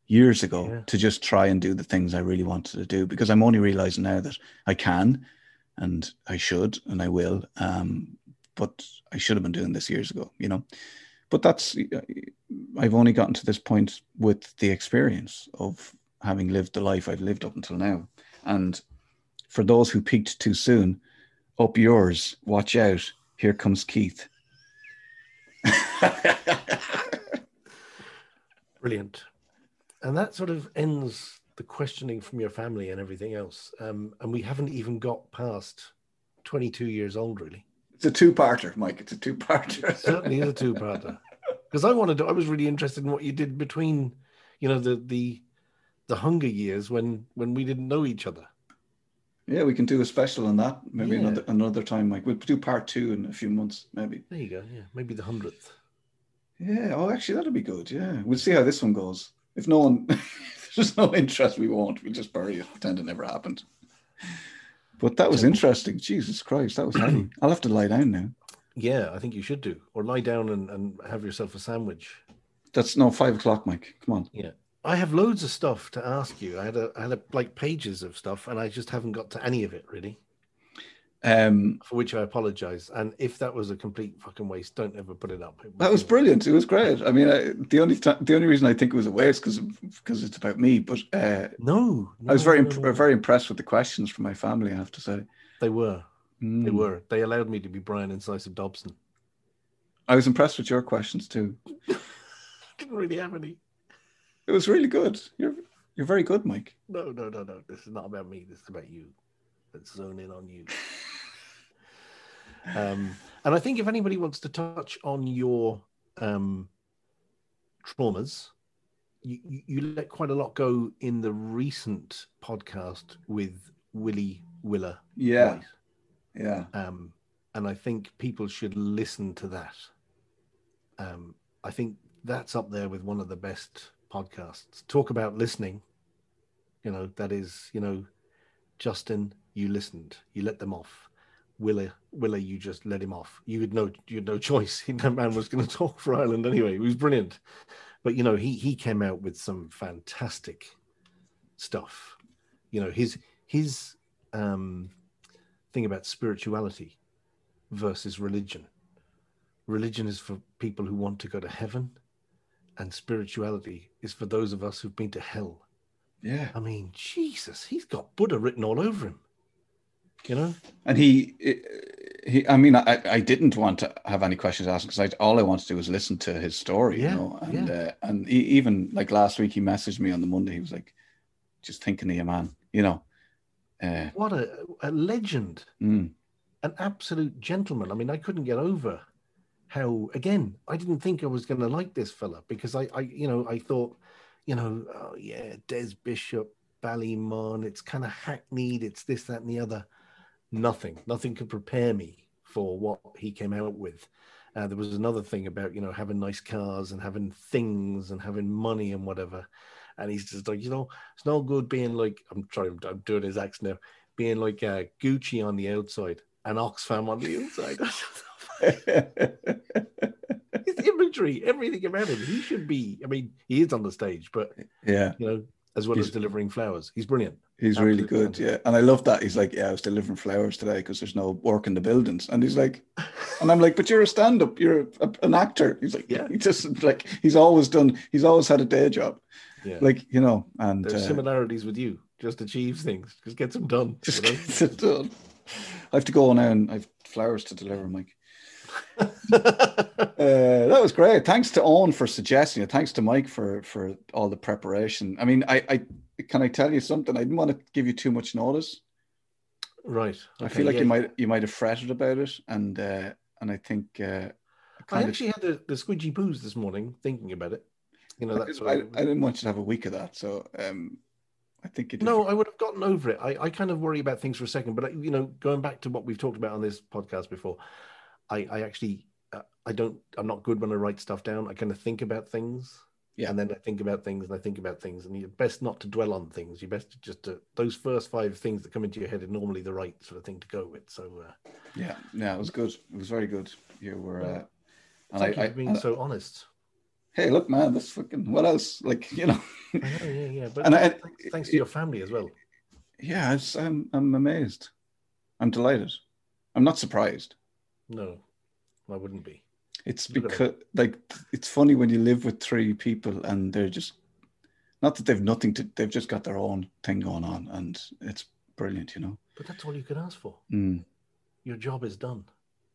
years ago yeah. to just try and do the things I really wanted to do because I'm only realizing now that I can, and I should, and I will. Um, but I should have been doing this years ago. You know but that's I've only gotten to this point with the experience of having lived the life I've lived up until now. And for those who peaked too soon, up yours, watch out. Here comes Keith. Brilliant. And that sort of ends the questioning from your family and everything else. Um, and we haven't even got past 22 years old, really. It's a two-parter, Mike. It's a two-parter. Certainly is a two-parter. Because I wanted to, I was really interested in what you did between, you know, the the the hunger years when when we didn't know each other. Yeah, we can do a special on that. Maybe yeah. another another time, Mike. We'll do part two in a few months, maybe. There you go. Yeah, maybe the hundredth. Yeah. Oh, actually, that'll be good. Yeah, we'll see how this one goes. If no one, if there's no interest, we won't. We'll just bury it, pretend it never happened. But that was interesting. Jesus Christ, that was heavy. I'll have to lie down now. Yeah, I think you should do. Or lie down and, and have yourself a sandwich. That's no five o'clock, Mike. Come on. Yeah. I have loads of stuff to ask you. I had a I had a, like pages of stuff and I just haven't got to any of it really. Um, for which I apologize. And if that was a complete fucking waste, don't ever put it up. It was that was brilliant. It was great. I mean, I, the only the only reason I think it was a waste because because it's about me. But uh, no, no, I was very no, no, very impressed with the questions from my family. I have to say they were mm. they were. They allowed me to be Bryan Incisive Dobson. I was impressed with your questions too. Didn't really have any. It was really good. You're you're very good, Mike. No, no, no, no. This is not about me. This is about you. Let's zone in on you. um, and I think if anybody wants to touch on your um, traumas, you, you, you let quite a lot go in the recent podcast with Willie Willer. Yeah. White. Yeah. Um, and I think people should listen to that. Um, I think that's up there with one of the best podcasts. Talk about listening. You know, that is, you know, Justin, you listened, you let them off. Willa, Willa, you just let him off. You had no, you had no choice. That man was going to talk for Ireland anyway. He was brilliant, but you know, he he came out with some fantastic stuff. You know, his his um, thing about spirituality versus religion. Religion is for people who want to go to heaven, and spirituality is for those of us who've been to hell. Yeah. I mean, Jesus, he's got Buddha written all over him. You know? And he, he. I mean, I, I didn't want to have any questions asked because I, all I wanted to do was listen to his story. Yeah, you know, and yeah. uh, and he, even like last week, he messaged me on the Monday. He was like, "Just thinking of you, man." You know. Uh, What a, a legend, mm, an absolute gentleman. I mean, I couldn't get over how, again, I didn't think I was going to like this fella because I, I, you know, I thought, you know, oh yeah, Des Bishop, Ballymun, it's kind of hackneyed, it's this, that, and the other. Nothing, nothing could prepare me for what he came out with. Uh, there was another thing about, you know, having nice cars and having things and having money and whatever. And he's just like, you know, it's no good being like, I'm trying, I'm doing his accent now, being like uh, Gucci on the outside and Oxfam on the inside. his imagery, everything about him. He should be. I mean, he is on the stage, but yeah, you know, as well He's- as delivering flowers, he's brilliant. he's really Absolutely good. Yeah, and I love that. He's like, "Yeah, I was delivering flowers today because there's no work in the buildings." And he's like, and I'm like, "But you're a stand-up. You're a, an actor." He's like, Yeah. He just like he's always done. He's always had a day job. Yeah, Like you know, and there's uh, similarities with you. Just achieves things, just gets them done. Just you know? gets it done. I have to go now and I have flowers to deliver, Mike. Uh, that was great. Thanks to Owen for suggesting it. Thanks to Mike for for all the preparation. I mean, I, I can I tell you something? I didn't want to give you too much notice. right. I feel like yeah. you might you might have fretted about it, and uh, and I think uh, I I kind of actually had the, the squidgy poos this morning thinking about it. You know, that's I, I didn't want you to have a week of that. So um, I think did. No, I would have gotten over it. I, I kind of worry about things for a second, but you know, going back to what we've talked about on this podcast before, I, I actually, uh, I don't, I'm not good when I write stuff down. I kind of think about things, Yeah. and then I think about things, and I think about things, and you're best not to dwell on things. You're best to just to, those first five things that come into your head are normally the right sort of thing to go with. So, uh, Yeah, yeah, it was good. It was very good. You were. Uh, and thank I, you I, for being and- so honest. hey, look, man, that's fucking. What else? Like you know. I know, yeah, yeah, but And I- thanks, thanks to your family as well. Yeah, I'm I'm amazed. I'm delighted. I'm not surprised. No, I wouldn't be. It's because like it's funny when you live with three people and they're just not that they've nothing to they've just got their own thing going on and it's brilliant, you know. But that's all you can ask for. Mm, Your job is done.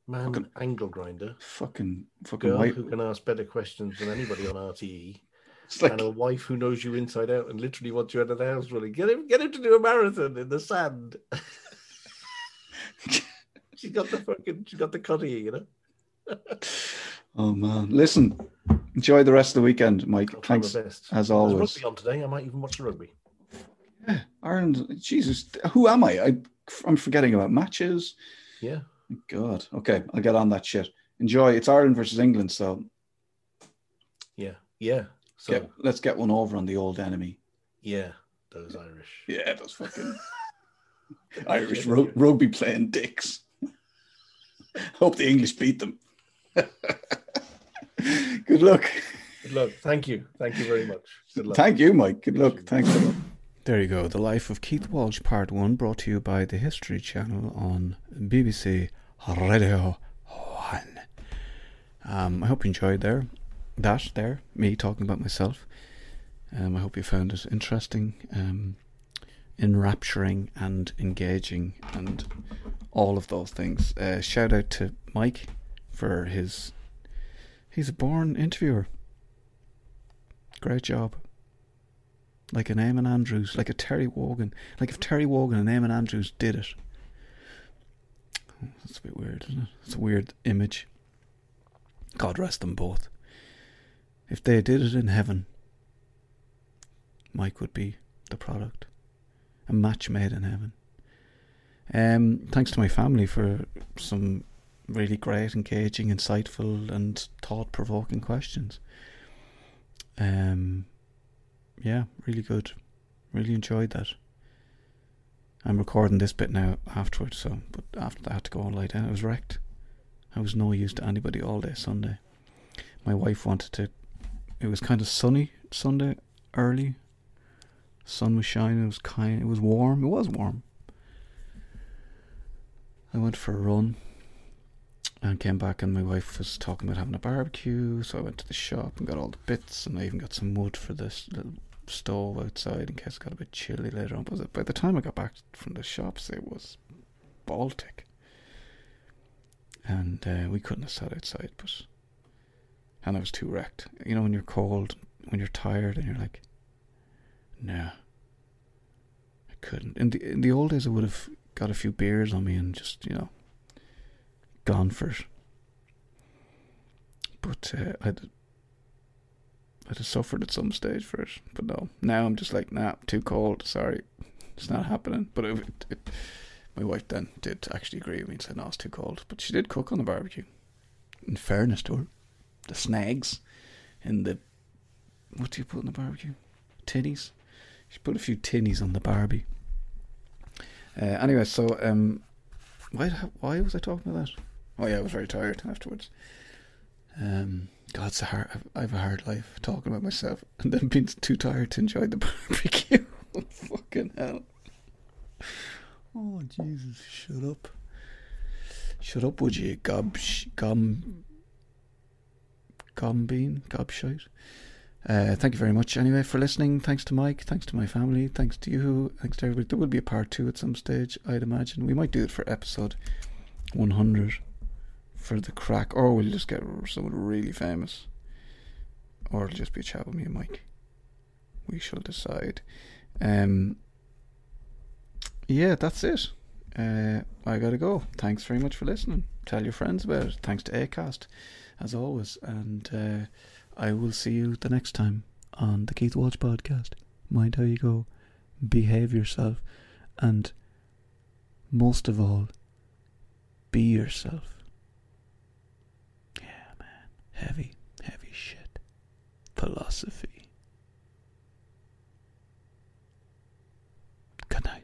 Man, Fucking- angle grinder. fucking fucking girl white. who can ask better questions than anybody on RTE, like and a wife who knows you inside out and literally wants you out of the house. Really, get him, get him to do a marathon in the sand. she got the fucking, she got the cutty, you know. oh man, listen, enjoy the rest of the weekend, Mike. I'll Thanks best. as There's always. rugby on today. I might even watch the rugby. Yeah, Ireland, Jesus, who am I? I I'm forgetting about matches. Yeah, God, okay, I'll get on that shit. Enjoy. It's Ireland versus England, so yeah, yeah. So get, let's get one over on the old enemy. yeah, those Irish. Yeah, those fucking Irish ru- rugby playing dicks. Hope the English beat them. Good luck. Good luck. Thank you. Thank you very much. Good luck. Thank you, Mike. Good luck. Thanks a lot. There you go. The Life of Keith Walsh, Part 1, brought to you by the History Channel on BBC Radio 1. Um, I hope you enjoyed there. That there, me talking about myself. Um, I hope you found it interesting, um, enrapturing, and engaging, and all of those things. Uh, shout out to Mike for his. He's a born interviewer. Great job like an Eamon Andrews, like a Terry Wogan, like if Terry Wogan and Eamon Andrews did it. That's a bit weird, isn't it? It's a weird image. God rest them both. If they did it in heaven, Mike would be the product. A match made in heaven. Um, thanks to my family for some really great, engaging, insightful, and thought-provoking questions. Um, yeah, really good. Really enjoyed that. I'm recording this bit now afterwards, so but after that I had to go and lie down. I was wrecked. I was no use to anybody all day Sunday. My wife wanted to. It was kind of sunny Sunday early. Sun was shining. It was kind. It was warm. It was warm. I went for a run and came back, and my wife was talking about having a barbecue. So I went to the shop and got all the bits, and I even got some wood for this little stove outside in case it got a bit chilly later on. But by the time I got back from the shops, it was Baltic, and uh, we couldn't have sat outside. But and I was too wrecked. You know, when you're cold, when you're tired, and you're like, nah, I couldn't. In the in the old days, I would have got a few beers on me and just you know gone for it. But uh, I'd I'd have suffered at some stage for it. But no, now I'm just like, nah, too cold. Sorry, it's not happening. But it, it, it, my wife then did actually agree with me and said, no, it's too cold. But she did cook on the barbecue. In fairness to her, the snags and the what do you put in the barbecue? Tinnies. She put a few tinnies on the Barbie. Uh, anyway, so um, why why was I talking about that? Oh yeah, I was very tired afterwards. Um, God, it's a hard. I have a hard life talking about myself and then being too tired to enjoy the barbecue. Fucking hell. Oh Jesus! Shut up. Shut up, would you? Gob, gum, gombeen, gobshite. Uh, thank you very much anyway for listening. Thanks to Mike. Thanks to my family. Thanks to you. Thanks to everybody. There will be a part two at some stage, I'd imagine. We might do it for episode 100 for the crack, or we'll just get someone really famous, or it'll just be a chat with me and Mike. We shall decide. Um, yeah, that's it. Uh, I gotta go. Thanks very much for listening. Tell your friends about it. Thanks to Acast, as always, and. Uh, I will see you the next time on the Keith Walsh podcast. Mind how you go, behave yourself, and most of all, be yourself. Yeah, man. Heavy, heavy shit. Philosophy. Good night.